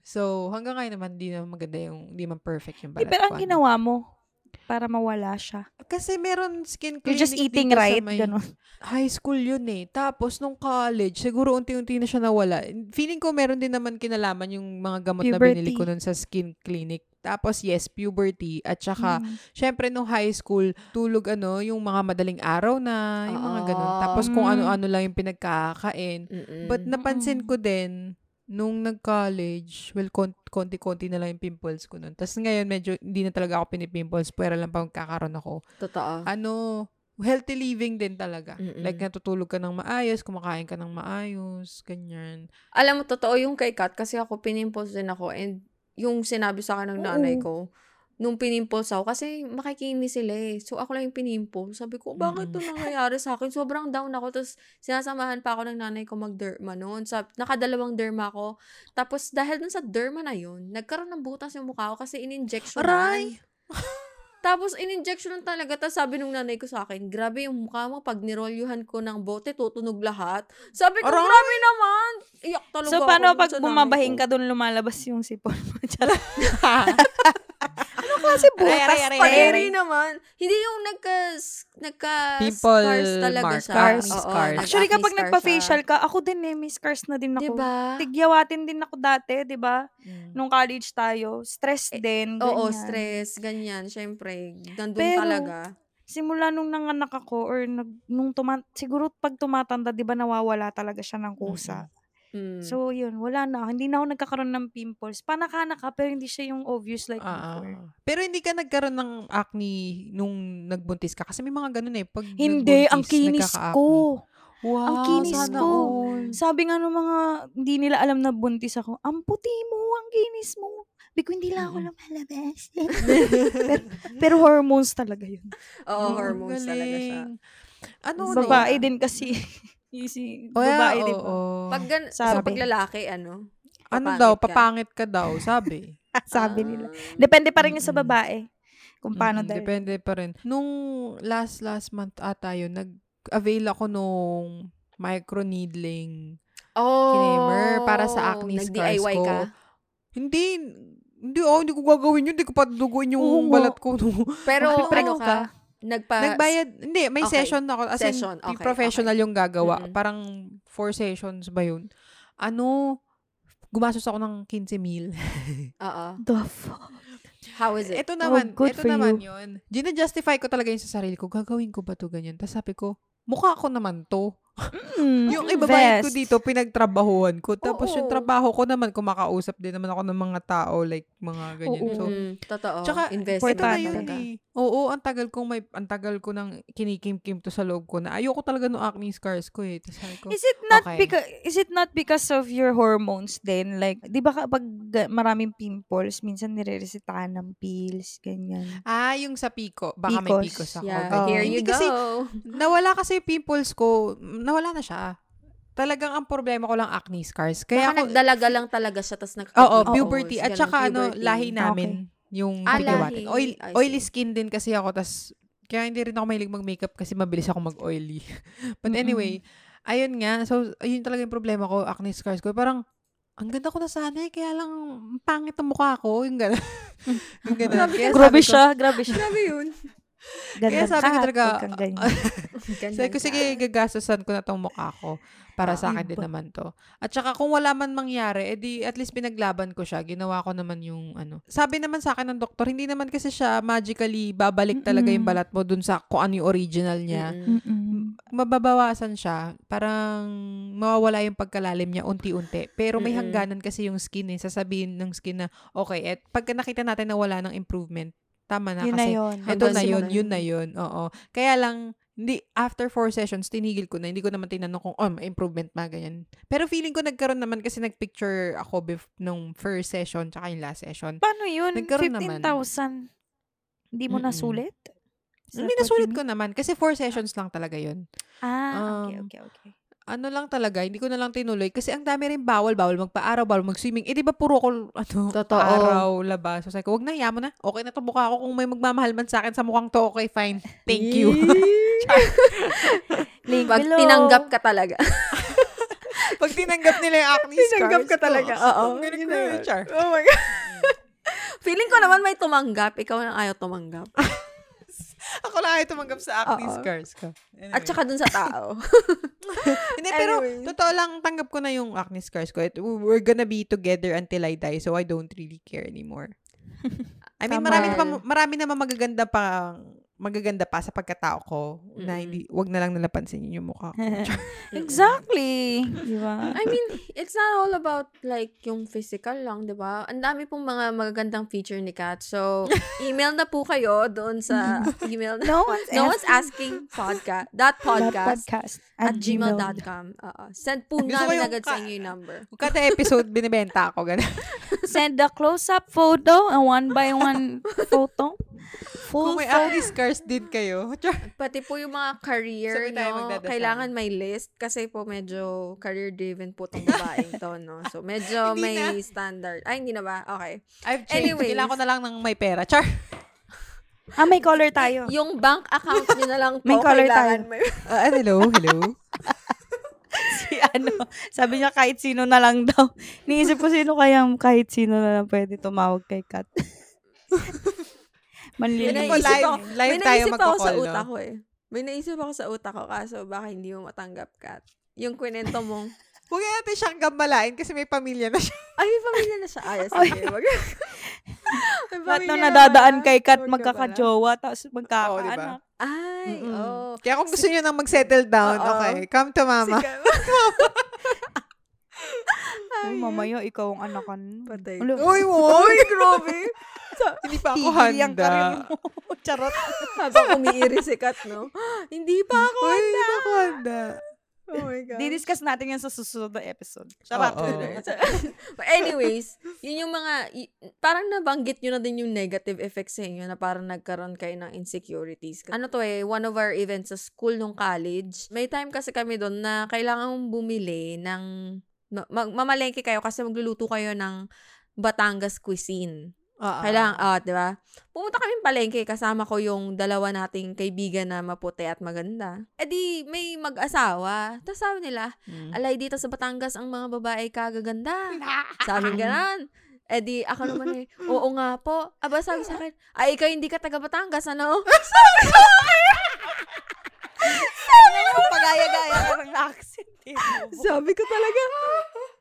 So, hanggang ngayon naman, hindi naman maganda yung, hindi man perfect yung balat pero ko. ang ano. ginawa mo para mawala siya. Kasi meron skin You're clinic just eating right, may- ganun. High school yun eh. Tapos, nung college, siguro unti-unti na siya nawala. Feeling ko meron din naman kinalaman yung mga gamot na binili ko Puberty. nun sa skin clinic. Tapos, yes, puberty. At saka, Mm. syempre, nung high school, tulog ano, yung mga madaling araw na, yung mga ganun. Oo. Tapos, kung Mm. ano-ano lang yung pinagkakain. Mm-mm. But napansin ko din, nung nag-college, well, kon- konti-konti na lang yung pimples ko nun. Tapos ngayon, medyo hindi na talaga ako pinipimples, pwera lang pag kakaroon ako. Totoo. Ano, healthy living din talaga. Mm-mm. Like, natutulog ka ng maayos, kumakain ka ng maayos, ganyan. Alam mo, totoo yung kay Kat kasi ako pinimples din ako and yung sinabi sa akin ng nanay ko, nung pinimples ako, kasi makikinis sila eh. So, ako lang yung pinimples. Sabi ko, bakit ito nangyayari sa akin? Sobrang down ako. Tapos, sinasamahan pa ako ng nanay ko mag-derma noon. Sa, nakadalawang derma ako. Tapos, dahil dun sa derma na yun, nagkaroon ng butas yung mukha ko kasi in-injectionan. Aray! Tapos, in-injectionan talaga. Tapos, sabi nung nanay ko sa akin, grabe yung mukha mo. Pag nirolyuhan ko ng bote, tutunog lahat. Sabi ko, Aray! grabe naman. Iyak talaga So, ako paano dun pag sa nanay bumabahing ko. ka doon, lumalabas yung sipon mo? Charot. ano kasi butas Aray, aray, aray, eh? Naman. Hindi yung nagka, nagka Pimple scars talaga mark, siya. scars. Oo, Scars. Actually, kapag nagpa-facial ka, ako din eh, may scars na din ako. Diba? Tigyawatin din ako dati, di ba? Mm. Nung college tayo. Stress Eh, din. Oo, ganyan. stress, ganyan. Siyempre, nandun Pero, talaga. Simula nung nanganak ako or nag, nung tuma, siguro pag tumatanda, di ba nawawala talaga siya ng kusa. Mm. So, yun, wala na. Hindi na ako nagkakaroon ng pimples. Panakanak ka, pero hindi siya yung obvious like before. ah. Pero hindi ka nagkaroon ng acne nung nagbuntis ka? Kasi may mga ganun eh. Pag Hindi, ang kinis nagkaka-acne. ko. Wow, Ang kinis sana ko. all. Sabi nga nung mga, hindi nila alam na buntis ako, ang puti mo, ang kinis mo. Biko, hindi lang ako Mm-mm. lumalabas. pero, pero hormones talaga yun. Oo, Oh, hormones talaga siya. galing. Ano na Babae din kasi. Easy. Oh, yeah, babae, di ba? Pag, gan- so, Sabi. pag lalaki, ano? ano daw, ka? papangit ka daw, sabi. Sabi nila. Ah. Depende pa rin yun sa Mm-mm. babae. Kung paano Mm, dahil. Depende pa rin. Nung last last month ata yun, nag-avail ako nung microneedling Oh. Kinemer para sa acne scars Nag-DIY ko. ka? Hindi, hindi, oh, hindi ko gagawin yun. Hindi ko paduduguin yung Oo nga. balat ko. Pero ano ka? Nagpa... Nagbayad, hindi, may Okay. session ako. As Session, in, okay, professional yung gagawa. Mm-mm. Parang four sessions ba yun? Ano, gumastos ako ng 15 mil. Oo. The fuck? How is it? Ito naman, good ito for naman you. yun. Gina-justify ko talaga yun sa sarili ko. Gagawin ko ba to ganyan? Tapos sabi ko, mukha ko naman to. Mm, Yung ibabayad ko dito, pinagtrabahuhan ko. Tapos yung Oo. trabaho ko naman, kumakausap din naman ako ng mga tao, like mga ganyan. Oo. So, Mm, totoo. Tsaka, Investment ito na yun talaga. eh. Oo, ang tagal kong may, ang tagal ko nang kinikim-kim to sa loob ko na ayoko talaga ng acne scars ko eh. Tapos sabi ko, Is it not Okay. because is it not because of your hormones then? Like, 'di ba kapag ga- maraming pimples, minsan nireresetahan ng pills, ganyan. ah, yung sa Pico, baka may Picos, Picos ako. Yeah, ganyan. here Hindi you kasi, go. nawala kasi yung pimples ko, nawala na siya. Talagang ang problema ko lang acne scars. Kaya Baka ako, nagdalaga lang talaga siya, tapos nag Oo, puberty. At saka ano, lahi namin. Yung Ah, lahi. Oil, oily skin din kasi ako. Tas, kaya hindi rin ako mahilig mag-makeup kasi mabilis ako mag-oily. But anyway, ayun nga. So, ayun talaga yung problema ko, acne scars ko. Parang, ang ganda ko na sana eh, kaya lang pangit ang mukha ko. Yung gano'n. yung gano'n. Grabe. Grabe ko- siya, grabe siya. Grabe yun. Ganda sabi ko talaga, kang ganyan. Sabi ko, sige, gagastosan ko na tong mukha ko para sa akin din naman to. At saka kung wala man mangyari, edi at least pinaglaban ko siya. Ginawa ko naman yung ano. Sabi naman sa akin ng doktor, hindi naman kasi siya magically babalik talaga yung balat mo dun sa kung ano yung original niya. Mababawasan siya. Parang mawawala yung pagkalalim niya unti-unti. Pero may hangganan kasi yung skin eh. Sasabihin ng skin na, okay, at pagka nakita natin na wala ng improvement, tama na Yun na kasi yun. ito Hanggang na yun, yun na yun. Oo. Kaya lang, hindi, after four sessions, tinigil ko na. Hindi ko naman tinanong kung, oh, may improvement ba, ganyan. Pero feeling ko nagkaroon naman kasi nagpicture ako bef- nung first session tsaka yung last session. Paano yun? Nagkaroon naman. 15,000. Hindi mo Mm-mm. nasulit? Is Hindi that what you nasulit mean? ko naman kasi four sessions lang talaga yun. Ah, okay, Um, okay, okay. Ano lang talaga, hindi ko na lang tinuloy kasi ang dami rin bawal, bawal magpa-araw, bawal mag-swimming. Eh, di ba puro ko, ano, Totoo. araw, labas. So, sabi ko, wag na, yaman na. Okay na to mukha ko. Kung may magmamahal man sa akin sa mukhang to, okay, fine. Thank you. Link Pag below. tinanggap ka talaga. Pag tinanggap nila yung acne scars. Tinanggap ka talaga, oo. ang galing ko yun. Char. Oh my God. Feeling ko naman may tumanggap. Ikaw lang ayaw tumanggap. Ako lang ay tumanggap sa acne Oo. scars ko. At saka dun sa tao. Hindi, pero Anyway. totoo lang, tanggap ko na yung acne scars ko. It- we're gonna be together until I die, so I don't really care anymore. I mean, marami, na pa, marami naman magaganda pa magaganda pa sa pagkatao ko na Mm-mm. hindi wag na lang nalapansin yung mukha ko. exactly. Di ba? I mean, it's not all about like yung physical lang, 'di ba? Ang dami pong mga magagandang feature ni Kat. So, email na po kayo doon sa email na No one's No one's asking podcast That podcast podcast at gmail. gmail.com. Oo. Send po namin yung agad sa ka- inyo yung number. Kada episode binibenta ako ganun. Send a close-up photo, a one-by-one photo. Full Kung may acne scars din kayo. Pati po yung mga career nyo, magdadasal. kailangan may list kasi po medyo career-driven po itong babaeng to, no? So, medyo may na. standard. Ay, hindi na ba? Okay. I've changed. Anyways. Kailangan ko na lang ng may pera. Char. Ah, may color tayo. Yung bank account nyo na lang po, May color kailangan tayo. may... Ah, hello, hello. si ano, sabi niya kahit sino na lang daw. Niisip ko sino kaya kahit sino na lang pwede tumawag kay Kat. May Manlilinis. Po, naisip ako, live may tayo naisip ako sa no? utak ko eh. May naisip ako sa utak ko kaso baka hindi mo matanggap, Kat. Yung kwento mong, Huwag natin siyang gambalain kasi may pamilya na siya. ay, may pamilya na siya. Ay, sige. Wag. may Lahat pamilya na na nadadaan kay Kat magkakajowa tapos magkakaanak. Ay, Mm-mm. oh. Kaya kung gusto niyo nang mag-settle down, Oo. okay, come to mama. Sige. Oh, mamaya ikaw ang anakan. Patay. Ulo, Uy, uy! Uy, grabe. Hindi pa ako handa. mo. Charot. Habang umiiris si Kat, no? Hindi pa ako. Uy, hindi pa ako handa. Oh my God. Didiscuss natin yan sa susunod na episode. Charot. Oo. But anyways, yun yung mga, y- parang nabanggit nyo na din yung negative effects sa inyo na parang nagkaroon kayo ng insecurities. Ano to eh, one of our events sa school nung college, may time kasi kami doon na kailangan bumili ng, mag- mamalengke kayo kasi magluluto kayo ng Batangas cuisine. Oo. Kailangan, ah, di ba? Pumunta kami palengke, kasama ko yung dalawa nating kaibigan na maputi at maganda. Eh di, may mag-asawa. Tapos sabi nila, Mm. alay dito sa Batangas ang mga babae kagaganda. Sabi ganon. Eh di, ako naman eh, oo nga po. Aba, sabi sa akin, ay, ikaw hindi ka taga Batangas, ano? Pagaya-gaya ka ng accent. Sabi ko talaga,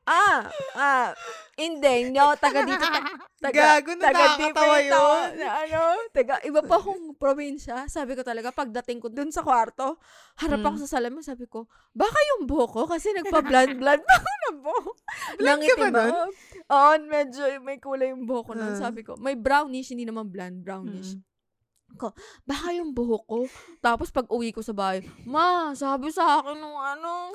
ah, ah, hindi, ako taga dito. ta- Taga, Gago na taga nakakatawa different ako yun. Na, ano, taga, iba pa akong probinsya. Sabi ko talaga, pagdating ko dun sa kwarto, harap Hmm. ako sa salamin, sabi ko, baka yung buhok ko, kasi nagpa-blond-blond pa ako ng buhok. Blond ka ba nun? Oo, medyo may kulay yung buhok ko nun. Ah. Sabi ko, may brownish, hindi naman blonde, brownish. ko, baka yung buhok ko. Tapos pag uwi ko sa bahay, ma, sabi sa akin nung ano,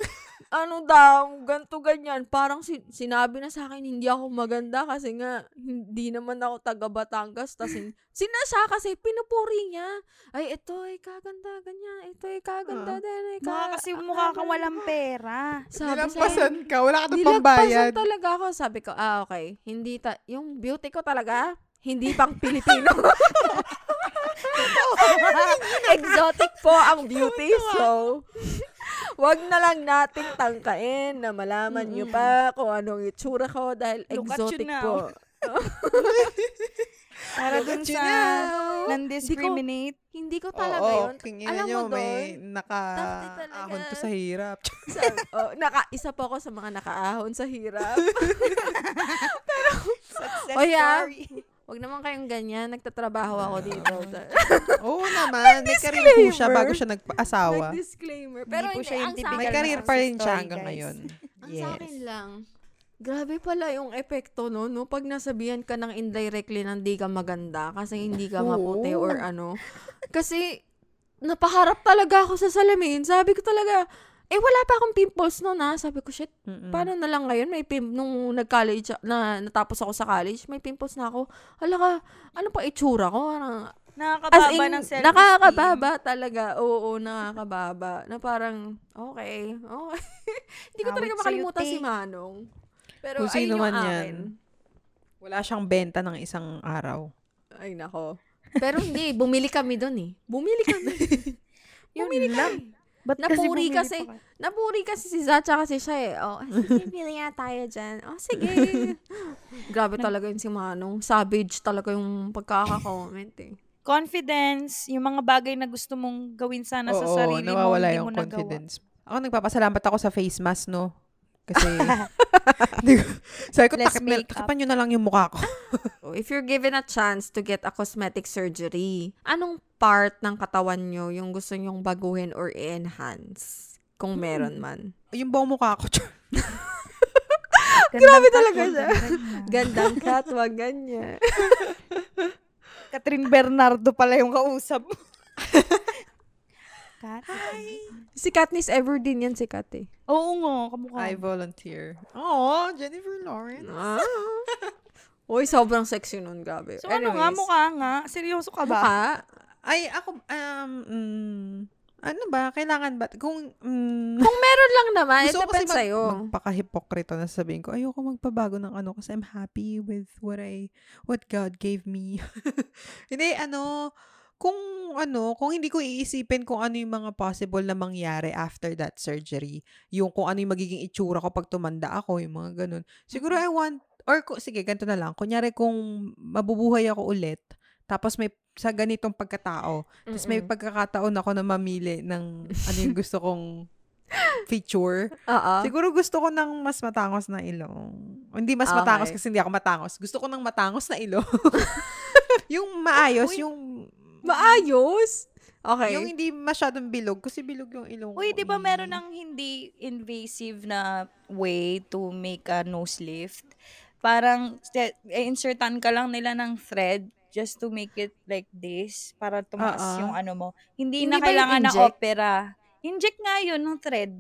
ano daw, ganto ganyan. Parang si- sinabi na sa akin, hindi ako maganda kasi nga, hindi naman ako taga Batangas. Tapos sin- sinasya kasi, pinupuri niya. Ay, ito ay kaganda, ganyan. Ito ay kaganda Ah. din. Ay, Mukha ka- kasi mukha kang walang pera. Sabi sa akin, Nilampasan ka. Wala ka Nilagpasan pambayad. talaga ako. Sabi ko, ah, okay. Hindi ta- yung beauty ko talaga, hindi pang Pilipino. Exotic po ang beauty. So, wag na lang nating tangkain na malaman nyo pa kung anong itsura ko dahil Look exotic po. Para dun sa non-discriminate. Hindi ko talaga Oo, yun. Alam nyo, mo may doon, naka-ahon to sa hirap. Sabi, oh, naka, isa po ako sa mga nakaahon sa hirap. Success Oh, yeah. story. Wag naman kayong ganyan. Nagtatrabaho ako dito. Oo naman, may career po siya Disclaimer. bago siya nagpa-asawa. Nag-disclaimer. Hindi Pero po hindi, siya yung typical May career pa rin siya hanggang guys. ngayon. Ang sa akin Yes. lang, grabe pala yung epekto, no? no? Pag nasabihan ka ng indirectly na hindi ka maganda kasi hindi ka maputi or ano. Kasi, napaharap talaga ako sa salamin. Sabi ko talaga, eh wala pa akong pimples noon ha. Sabi ko, shit, Mm-mm. paano na lang ngayon? May pim nung nag-college, na natapos ako sa college, may pimples na ako. Hala ka, ano pa itsura ko? Parang, Nakakababa As in, ng self-esteem. nakakababa talaga. Oo, nakakababa. Na parang, okay, okay. Hindi ko Awit talaga sa'yo, makalimutan te. si Manong. Pero Kung ayun sino yung man akin. yan. Wala siyang benta ng isang araw. Ay, nako. Pero hindi, bumili kami doon eh. Bumili kami. bumili kami. Ba't Napuri kasi. pa kayo? Napuri kasi si Zacha kasi siya eh. Oh, sige, pili nga tayo dyan. Oh, sige. Grabe talaga yung si Manong. Savage talaga yung pagkaka-comment eh. Confidence, yung mga bagay na gusto mong gawin sana sa Oo, sarili mo, nawawala hindi yung mo nagawa. confidence. Ako nagpapasalamat ako sa face mask, no? Kasi, hindi ko, sabi ko, Less takip, na, makeup. takipan nyo na lang yung mukha ko. Oh, if you're given a chance to get a cosmetic surgery, anong part ng katawan nyo yung gusto nyong baguhin or i-enhance? Kung meron man. yung buong mukha ko. Grabe talaga siya. Gandang kat, wag ganyan. Catherine Bernardo pala yung kausap mo. Kat? Si Katniss Everdeen yan si Kat eh. Oo nga, kamukha. I volunteer. Oh, Jennifer Lawrence. Ah. Uy, sobrang sexy nun, grabe. So ano nga, mukha nga. Seryoso ka ba? Mukha? Ay, ako, um, mm, ano ba, kailangan ba, kung, mm, Kung meron lang naman, it gusto ko kasi depends mag, sa'yo. magpaka-hipokrito na sabihin ko, ayoko magpabago ng ano kasi I'm happy with what I, what God gave me. Hindi, ano, kung ano, kung hindi ko iisipin kung ano yung mga possible na mangyari after that surgery, yung kung ano yung magiging itsura ko pag tumanda ako, yung mga ganun. Siguro I want, or sige, ganito na lang. Kunyari kung mabubuhay ako ulit, tapos may sa ganitong pagkatao, tapos may pagkakataon ako na mamili ng ano yung gusto kong feature. Oo. Siguro gusto ko ng mas matangos na ilong. Hindi mas matangos Okay. kasi hindi ako matangos. Gusto ko ng matangos na ilong. yung maayos, yung Maayos? Okay. yung hindi masyadong bilog kasi bilog yung ilong Uy, ko. di ba eh. meron ng hindi invasive na way to make a nose lift? Parang, ste- eh, insertan ka lang nila ng thread just to make it like this para tumaas ah. yung ano mo. Hindi, Hindi na ba yung kailangan na inject? opera. Inject nga yun ng thread.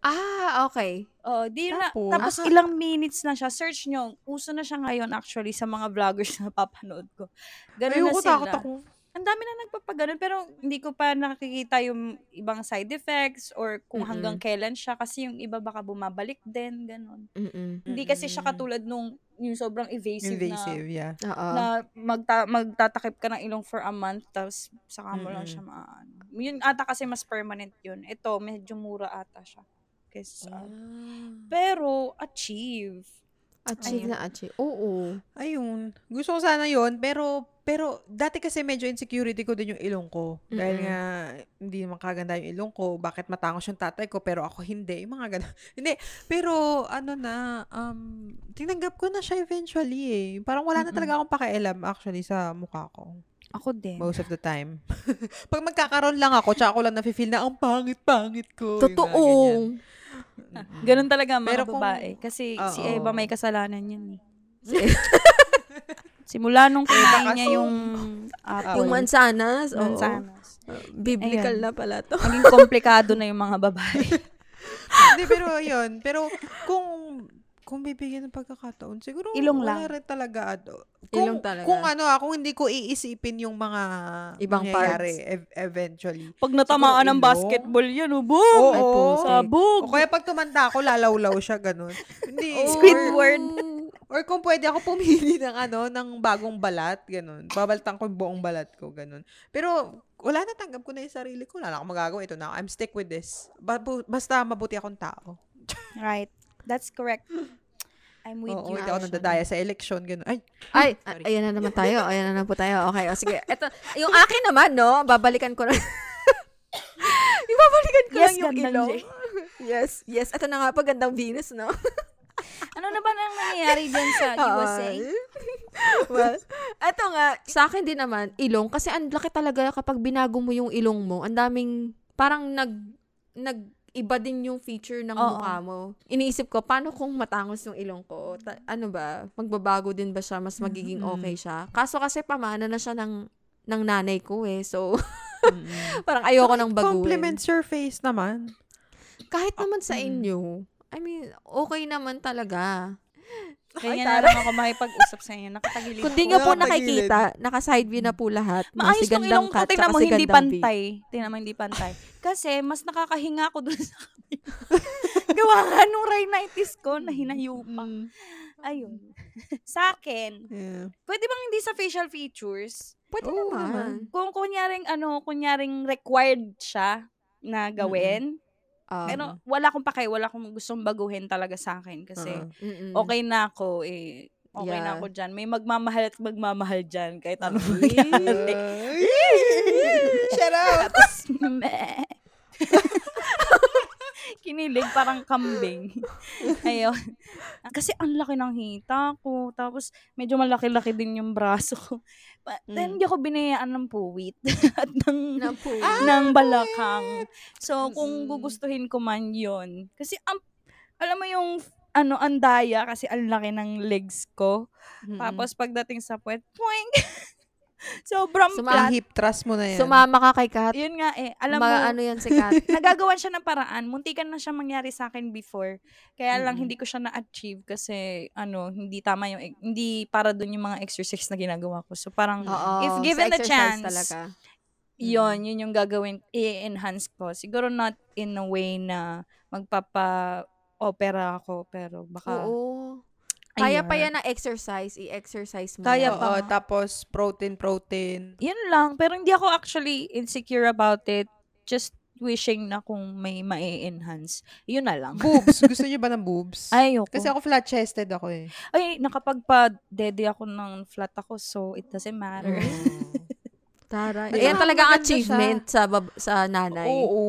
Ah, okay. Oh, di na, Tapos? tapos ilang minutes na siya. Search nyo. Uso na siya ngayon actually sa mga vloggers na papanood ko. Ganun Ayoko, na sila. takot ako. Ang dami na nagpapaganon pero hindi ko pa nakikita yung ibang side effects or kung hanggang Mm-mm. kailan siya kasi yung iba baka bumabalik din, ganon. Mm-mm. Hindi kasi siya Mm. katulad nung yung sobrang evasive, Invasive, na, yeah. Oo. na magta, magtatakip ka ng ilong for a month tapos saka mo lang siya maano. Yun ata kasi mas permanent yun. Ito, medyo mura ata siya. Kesa, Ah. Pero, achieve. Achieve na achieve. Oo. Ayun. Gusto ko sana yon pero pero dati kasi medyo insecurity ko din yung ilong ko. Dahil Mm-mm. nga hindi naman kaganda yung ilong ko. Bakit matangos yung tatay ko pero ako hindi. Yung mga ganun. hindi. Pero ano na, um, tinanggap ko na siya eventually eh. Parang wala na Mm-mm. talaga akong pakialam actually sa mukha ko. Ako din. Most of the time. Pag magkakaroon lang ako, tsaka ko lang na-feel na ang pangit-pangit ko. Yung mga Totoo. ganyan. Ganun talaga mga Pero kung- babae. Kasi si Oo. Eva may kasalanan yan eh. Simula nung kinain niya kasi- yung apple. Yung mansanas. Oo. mansanas. Biblical Ayun. na pala to. Naging komplikado na yung mga babae. Hindi, pero yun. Pero kung kung bibigyan ng pagkakataon, siguro Ilong wala lang. rin talaga. Ano, kung, Ilong talaga. Kung ano, ah, kung hindi ko iisipin yung mga Ibang parts. ev- eventually. Pag natamaan ng ilong? basketball yan, oh, boom! Oo. Ay, putik. Sabog! O kaya pag tumanda ako, lalawlaw siya, ganun. Hindi. Oh. Squidward. Or, or kung pwede ako pumili ng ano, ng bagong balat, ganun. Babaltan ko yung buong balat ko, ganun. Pero, wala na, tanggap ko na yung sarili ko. Wala na akong magagawa. Ito na, I'm stick with this. Ba- basta mabuti akong tao. Right. That's correct. I'm with Oo, you. hindi ako nandadaya sa election, ganun. Ay, Ay, Sorry. a- ayan na naman tayo. Ayan na naman po tayo. Okay, o sige. Ito, yung akin naman, no? Babalikan ko na. yung babalikan ko Yes, lang yung gandang ilong. Jay. yes, yes. Ito na nga po, gandang Venus, no? Ano na ba nang nangyayari dyan sa USA? well, eto nga, sa akin din naman, ilong, kasi ang laki talaga kapag binago mo yung ilong mo, ang daming, parang nag, nag, iba din yung feature ng Oo. mukha mo. Iniisip ko, paano kung matangos yung ilong ko? Ta- ano ba? Magbabago din ba siya? Mas magiging okay siya? Kaso kasi pamana na siya ng, ng nanay ko eh. So, parang ayoko nang baguhin. complements your face naman. Kahit naman sa inyo, I mean, okay naman talaga. Kaya na lang ako makipag-usap sa inyo. Nakatagilid Kung di nga po Wala nakikita, naka-side view na po lahat. Maayos tong ilong ko. Tingnan mo, hindi pantay. Tingnan mo, hindi pantay. Kasi, mas nakakahinga ako dun sa kabila. Gawa nga nung rhinitis ko na hinayupak. Mm. Ayun. sa akin, Yeah. pwede bang hindi sa facial features? Pwede Oo naman. Kung kunyaring, ano, kunyaring required siya na gawin, Um, pero wala akong pakay, wala akong gustong baguhin talaga sa akin kasi mm-mm. okay na ako eh. Okay na Yeah. ako dyan. May magmamahal at magmamahal dyan kahit ano mangyari. Shout out! Tapos, meh. Kinilig, parang kambing. Ayun. Kasi ang laki ng hita ko. Tapos, medyo malaki-laki din yung braso ko. Then, Mm. hindi ako binayaan ng puwit at ng, Na po. ng balakang. So, kung gugustuhin ko man yon Kasi, ang, alam mo yung, ano, andaya kasi ang laki ng legs ko. Mm-mm. Tapos, pagdating sa puwet, poing! Sobrang Suma- flat. Hip thrust mo na yan. Sumama ka kay Kat. Yun nga eh. Alam Ma- mo, ano yan si Kat. nagagawan siya ng paraan. Muntikan na siya mangyari sa akin before. Kaya lang Mm-mm. hindi ko siya na-achieve kasi ano, hindi tama yung hindi para dun yung mga exercise na ginagawa ko. So parang Oo. If sa given the exercise chance, Talaga. yon yun yung gagawin, i-enhance ko. Siguro not in a way na magpapa-opera ako, pero baka, Oo. Kaya pa Ayun. yan na exercise, i-exercise mo. Kaya pa Oo, tapos protein, protein. yun lang. Pero hindi ako actually insecure about it. Just wishing na kung may ma-enhance. Yun na lang. Boobs. Gusto niyo ba ng boobs? Ayoko. Kasi ako flat-chested ako eh. Ay, nakapagpa-dede ako ng flat ako, so it doesn't matter. Tara. At Ayan talaga ang maganda achievement sa bab- sa nanay. Oo.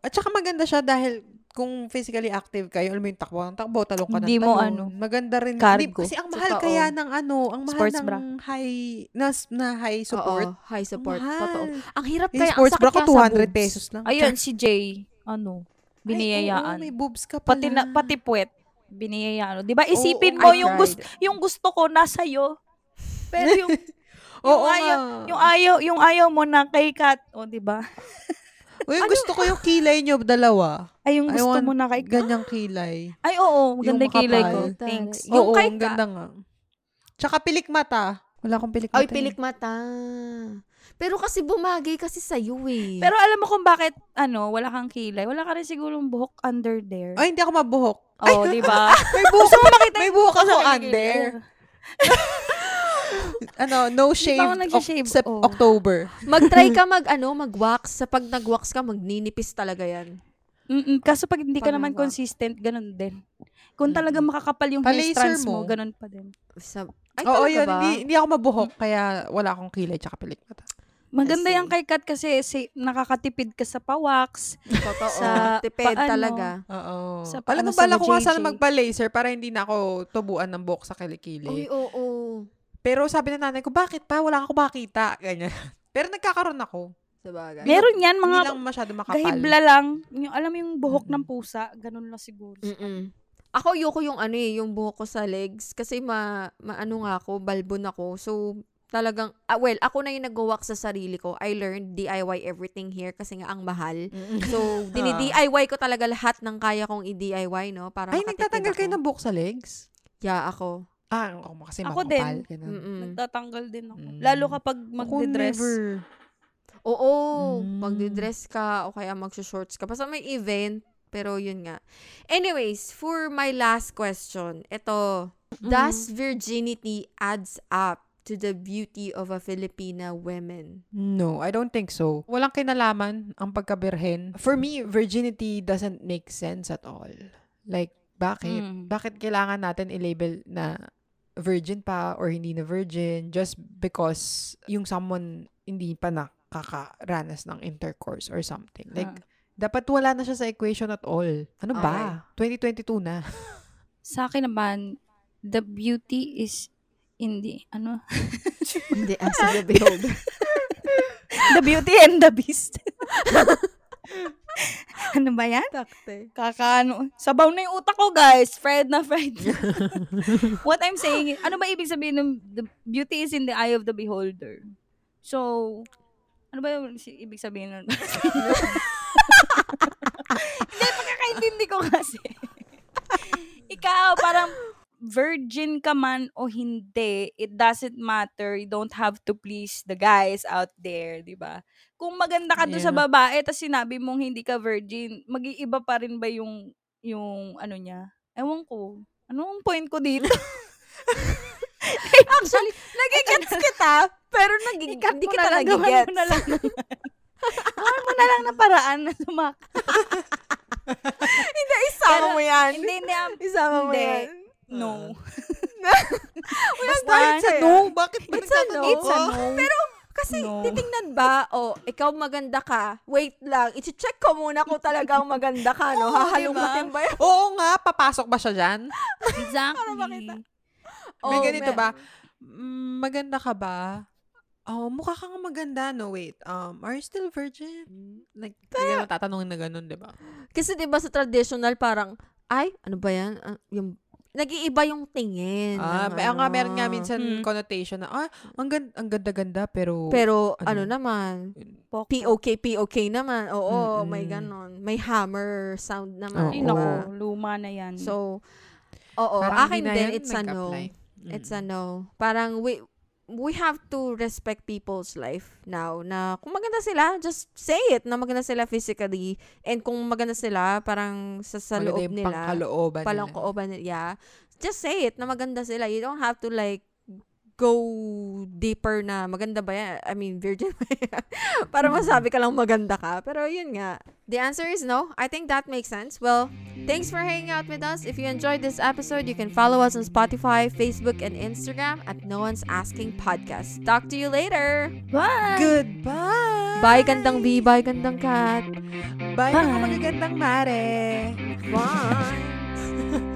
At saka maganda siya dahil kung physically active kayo, alam mo yung takbo, ng takbo, talong ka ng Hindi mo talong. ano, Maganda rin. cargo. Hindi, kasi ang mahal Totoo. kaya ng ano, ang mahal Sports ng bra. high, na, na high support. Oo, high support. Ang mahal. Totoo. Ang hirap Yung kaya, ang sports sakit bra ko, kaya sa 200 boobs. pesos lang. Ayun, si Jay, ano, Ay, biniyayaan. oo, may boobs ka pala. pati, na, pati puwet, biniyayaan. Di ba? Isipin mo, I yung, gusto, yung gusto ko nasa iyo. Pero yung, Oo yung ayaw, yung ayaw, yung ayaw mo na kay Kat, o di ba? O, yung gusto ko yung kilay nyo, dalawa. Ay, yung I gusto want mo na kay. Ganyang kilay. Ay, oo, maganda yung kilay ko. makapal. Thanks. Yung Oo, kay ang Ka- ganda nga. Tsaka pilik mata. Wala akong pilik mata. Ay, eh. pilik mata. Pero kasi bumagay kasi sa'yo eh. Pero alam mo kung bakit, ano, wala kang kilay? Wala ka rin sigurong buhok under there. Ay, hindi ako mabuhok. Oo, di ba? May buhok, may buhok ako Sa under. ano, no shave, ako Oc- Sep- oh. October. Mag-try ka mag, ano, mag-wax. Sa pag nag-wax ka, magninipis talaga yan. Mm-mm, kaso pag hindi ka naman consistent, ganun din. Kung talaga makakapal yung hair Pa-laser strands mo, mo. ganun pa din. Sa, ay, Oo, talaga yun. ba? Hindi, hindi ako mabuhok, kaya wala akong kilay tsaka pilik mata. Maganda I see. yung kay Kat kasi say, nakakatipid ka sa pa-wax. Totoo. Sa Tipid paano? talaga. Oo. Sa Alam paano mo, sa bala ko nga JJ? sana magpa-laser para hindi na ako tubuan ng buhok sa kilikili. Uy, oo. Pero sabi ng nanay ko, bakit pa? Wala ako makita. Ganyan. Pero nagkakaroon ako. Sa bagay. Meron yan, Hindi mga lang masyado makapal. gahibla lang. Yung, alam mo yung buhok ng pusa, ganun lang siguro. Mm-mm. Ako, yoko yung ano eh, yung buhok ko sa legs. Kasi ma, maano nga ako, balbon ako. So, talagang, ah, well, ako na yung nag-walk sa sarili ko. I learned DIY everything here kasi nga ang mahal. So, dini-DIY ko talaga lahat ng kaya kong i-DIY, no? Para Ay, makatipid nagtatanggal kayo ako. ng buhok sa legs? Yeah, ako. Ah, ako kasi Ako makapal. din. Ganun. Mm-mm. Nagtatanggal din ako. Mm. Lalo kapag Ako magde-dress. never. Oo, Mm. magdi-dress ka o kaya magsushorts ka. Basta may event, pero yun nga. Anyways, for my last question, ito, does virginity adds up to the beauty of a Filipina woman? No, I don't think so. Walang kinalaman ang pagkabirhen. For me, virginity doesn't make sense at all. Like, bakit? Mm. Bakit kailangan natin i-label na virgin pa or hindi na virgin just because yung someone hindi pa nakakaranas ng intercourse or something. Like, dapat wala na siya sa equation at all. Ano ba? 2022 na. Sa akin naman, the beauty is in the, ano? Hindi, as of the beholder. the beauty and the beast. ano ba yan? Takte. Kakaano. Sabaw na yung utak ko, guys. Fred na Fred. What I'm saying, ano ba ibig sabihin ng the beauty is in the eye of the beholder? So, ano ba yung si- ibig sabihin nun? Hindi, pagkakaintindi ko kasi. Ikaw, parang virgin ka man o hindi, it doesn't matter. You don't have to please the guys out there, di ba? Kung maganda ka doon sa Yeah. babae, tapos sinabi mong hindi ka virgin, mag-iiba pa rin ba yung, yung ano niya? Ewan ko. Ano ang point ko dito? Actually, nagigets kita, pero nagig- Ikat hindi mo kita na lang, gawan nagigets. mo na lang. Gawan mo na lang na paraan na sumak. Hindi, isama mo yan. Hindi, hindi. um, Isama mo Hindi. yan. No. Basta, Bakit sa no? Bakit ba It's a no. It's a no. Pero, kasi, No. titingnan ba, o, oh, ikaw maganda ka, wait lang, i-check ko muna kung talagang maganda ka, no? Hahalungkatin ba yan? Oo nga, papasok ba siya dyan? Exactly. May Oh, ganito may- ba? Mm, maganda ka ba? Oh, mukha kang maganda. No, wait. Um, are you still virgin? Like, kaya mo tatanungin na ganun, di ba? Kasi 'di ba sa traditional parang ay ano ba 'yan? Ah, yung nag-iiba yung tingin. Ah, ng may, nga, ano. meron nga minsan Hmm. connotation na, ah, ang, gan- ang ganda-ganda, pero, Pero ano, ano, naman, Pok- POK POK naman. Oo, may Mm-mm. ganon. May hammer sound naman. Ay, Oo. naku. diba? Luma na yan. So oo, parang akin hindi na din yan it's a no. nag-apply. Mm. It's a no. Parang we we have to respect people's life now na kung maganda sila, just say it na maganda sila physically and kung maganda sila parang sa, sa Maganda loob nila. pangkalooban nila. nila. Yeah. Just say it na maganda sila. You don't have to like go deeper na maganda ba yan? I mean, virgin ba yan? Para masabi ka lang maganda ka. Pero yun nga. The answer is no. I think that makes sense. Well, thanks for hanging out with us. If you enjoyed this episode, you can follow us on Spotify, Facebook, and Instagram at No One's Asking Podcast. Talk to you later. Bye! Goodbye! Bye, gandang V. Bye, gandang cat. Bye, Bye. mga magagandang mare! Bye.